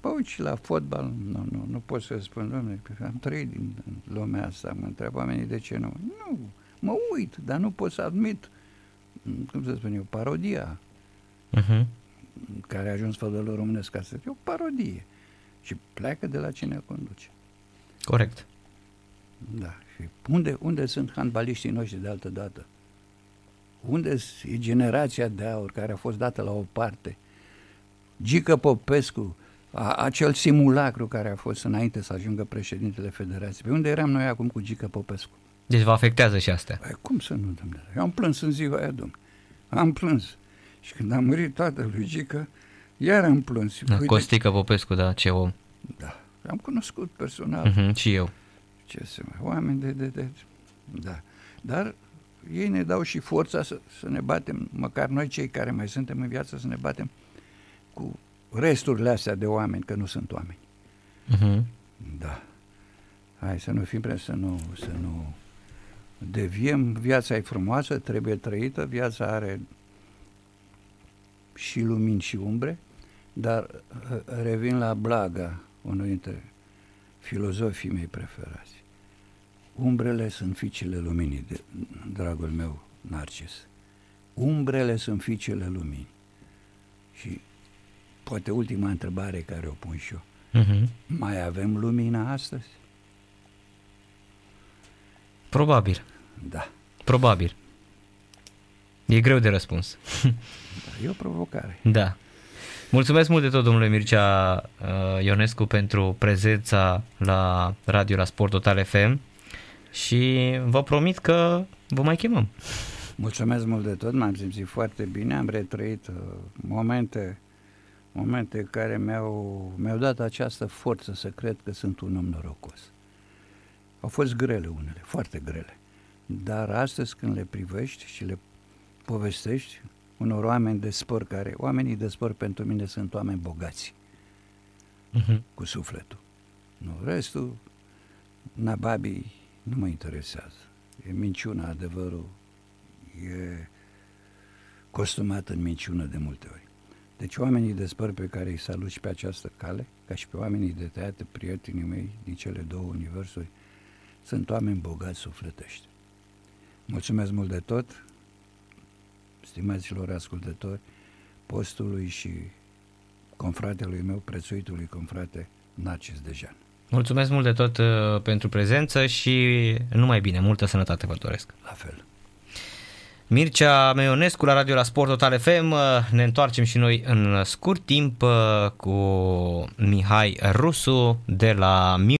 Păi și la fotbal, nu, nu, nu pot să spun, domnule, am trăit din lumea asta, mă întreb oamenii de ce nu. Nu, mă uit, dar nu pot să admit, cum să spun eu, parodia, uh-huh. care a ajuns fădălor românesc ca să fie o parodie. Și pleacă de la cine conduce. Corect. Da. Și unde, unde sunt handbaliștii noștri de altă dată? Unde e generația de aur care a fost dată la o parte? Gică Popescu, a, acel simulacru care a fost înainte să ajungă președintele Federației. Pe unde eram noi acum cu Gică Popescu? Deci vă afectează și astea. Păi, cum să nu, domnule? Eu am plâns în ziua aia, domnule. Am plâns. Și când a murit toată lui Gică, iar am plâns. Da, Uite, Costică Popescu, da, ce om. Da, am cunoscut personal. Uh-huh, și eu. Ce să mai, oameni de, de, de, da. Dar ei ne dau și forța să, să ne batem, măcar noi cei care mai suntem în viață, să ne batem cu resturile astea de oameni, că nu sunt oameni. Uh-huh. Da. Hai să nu fim prea, să nu, să nu deviem. Viața e frumoasă, trebuie trăită, viața are și lumini și umbre, dar uh, revin la Blaga, unul dintre filozofii mei preferați. Umbrele sunt fiicele luminii, de, dragul meu Narcis. Umbrele sunt fiicele luminii. Și poate ultima întrebare care o pun și eu. Uh-huh. Mai avem lumină astăzi? Probabil. Da. Probabil. E greu de răspuns. Da, e o provocare. Da. Mulțumesc mult de tot, domnule Mircea uh, Ionescu, pentru prezența la radio la Sport Total FM și vă promit că vă mai chemăm. Mulțumesc mult de tot, m-am simțit foarte bine, am retrăit uh, momente momente care mi-au, mi-au dat această forță să cred că sunt un om norocos. Au fost grele unele, foarte grele. Dar astăzi când le privești și le povestești unor oameni de spor care, oamenii de spor pentru mine sunt oameni bogați, uh-huh. cu sufletul. Nu, restul, nababii, nu mă interesează. E minciuna, adevărul, e costumat în minciună de multe ori. Deci oamenii de spăr pe care îi salut și pe această cale, ca și pe oamenii de teatru, prietenii mei din cele două universuri, sunt oameni bogați sufletești. Mulțumesc mult de tot, stimaților ascultători, postului și confratelui meu, prețuitului confrate Narcis Dejan. Mulțumesc mult de tot uh, pentru prezență și numai bine, multă sănătate vă doresc. La fel. Mircea Meionescu la Radio la Sport Total FM. Uh, ne întoarcem și noi în scurt timp uh, cu Mihai Rusu de la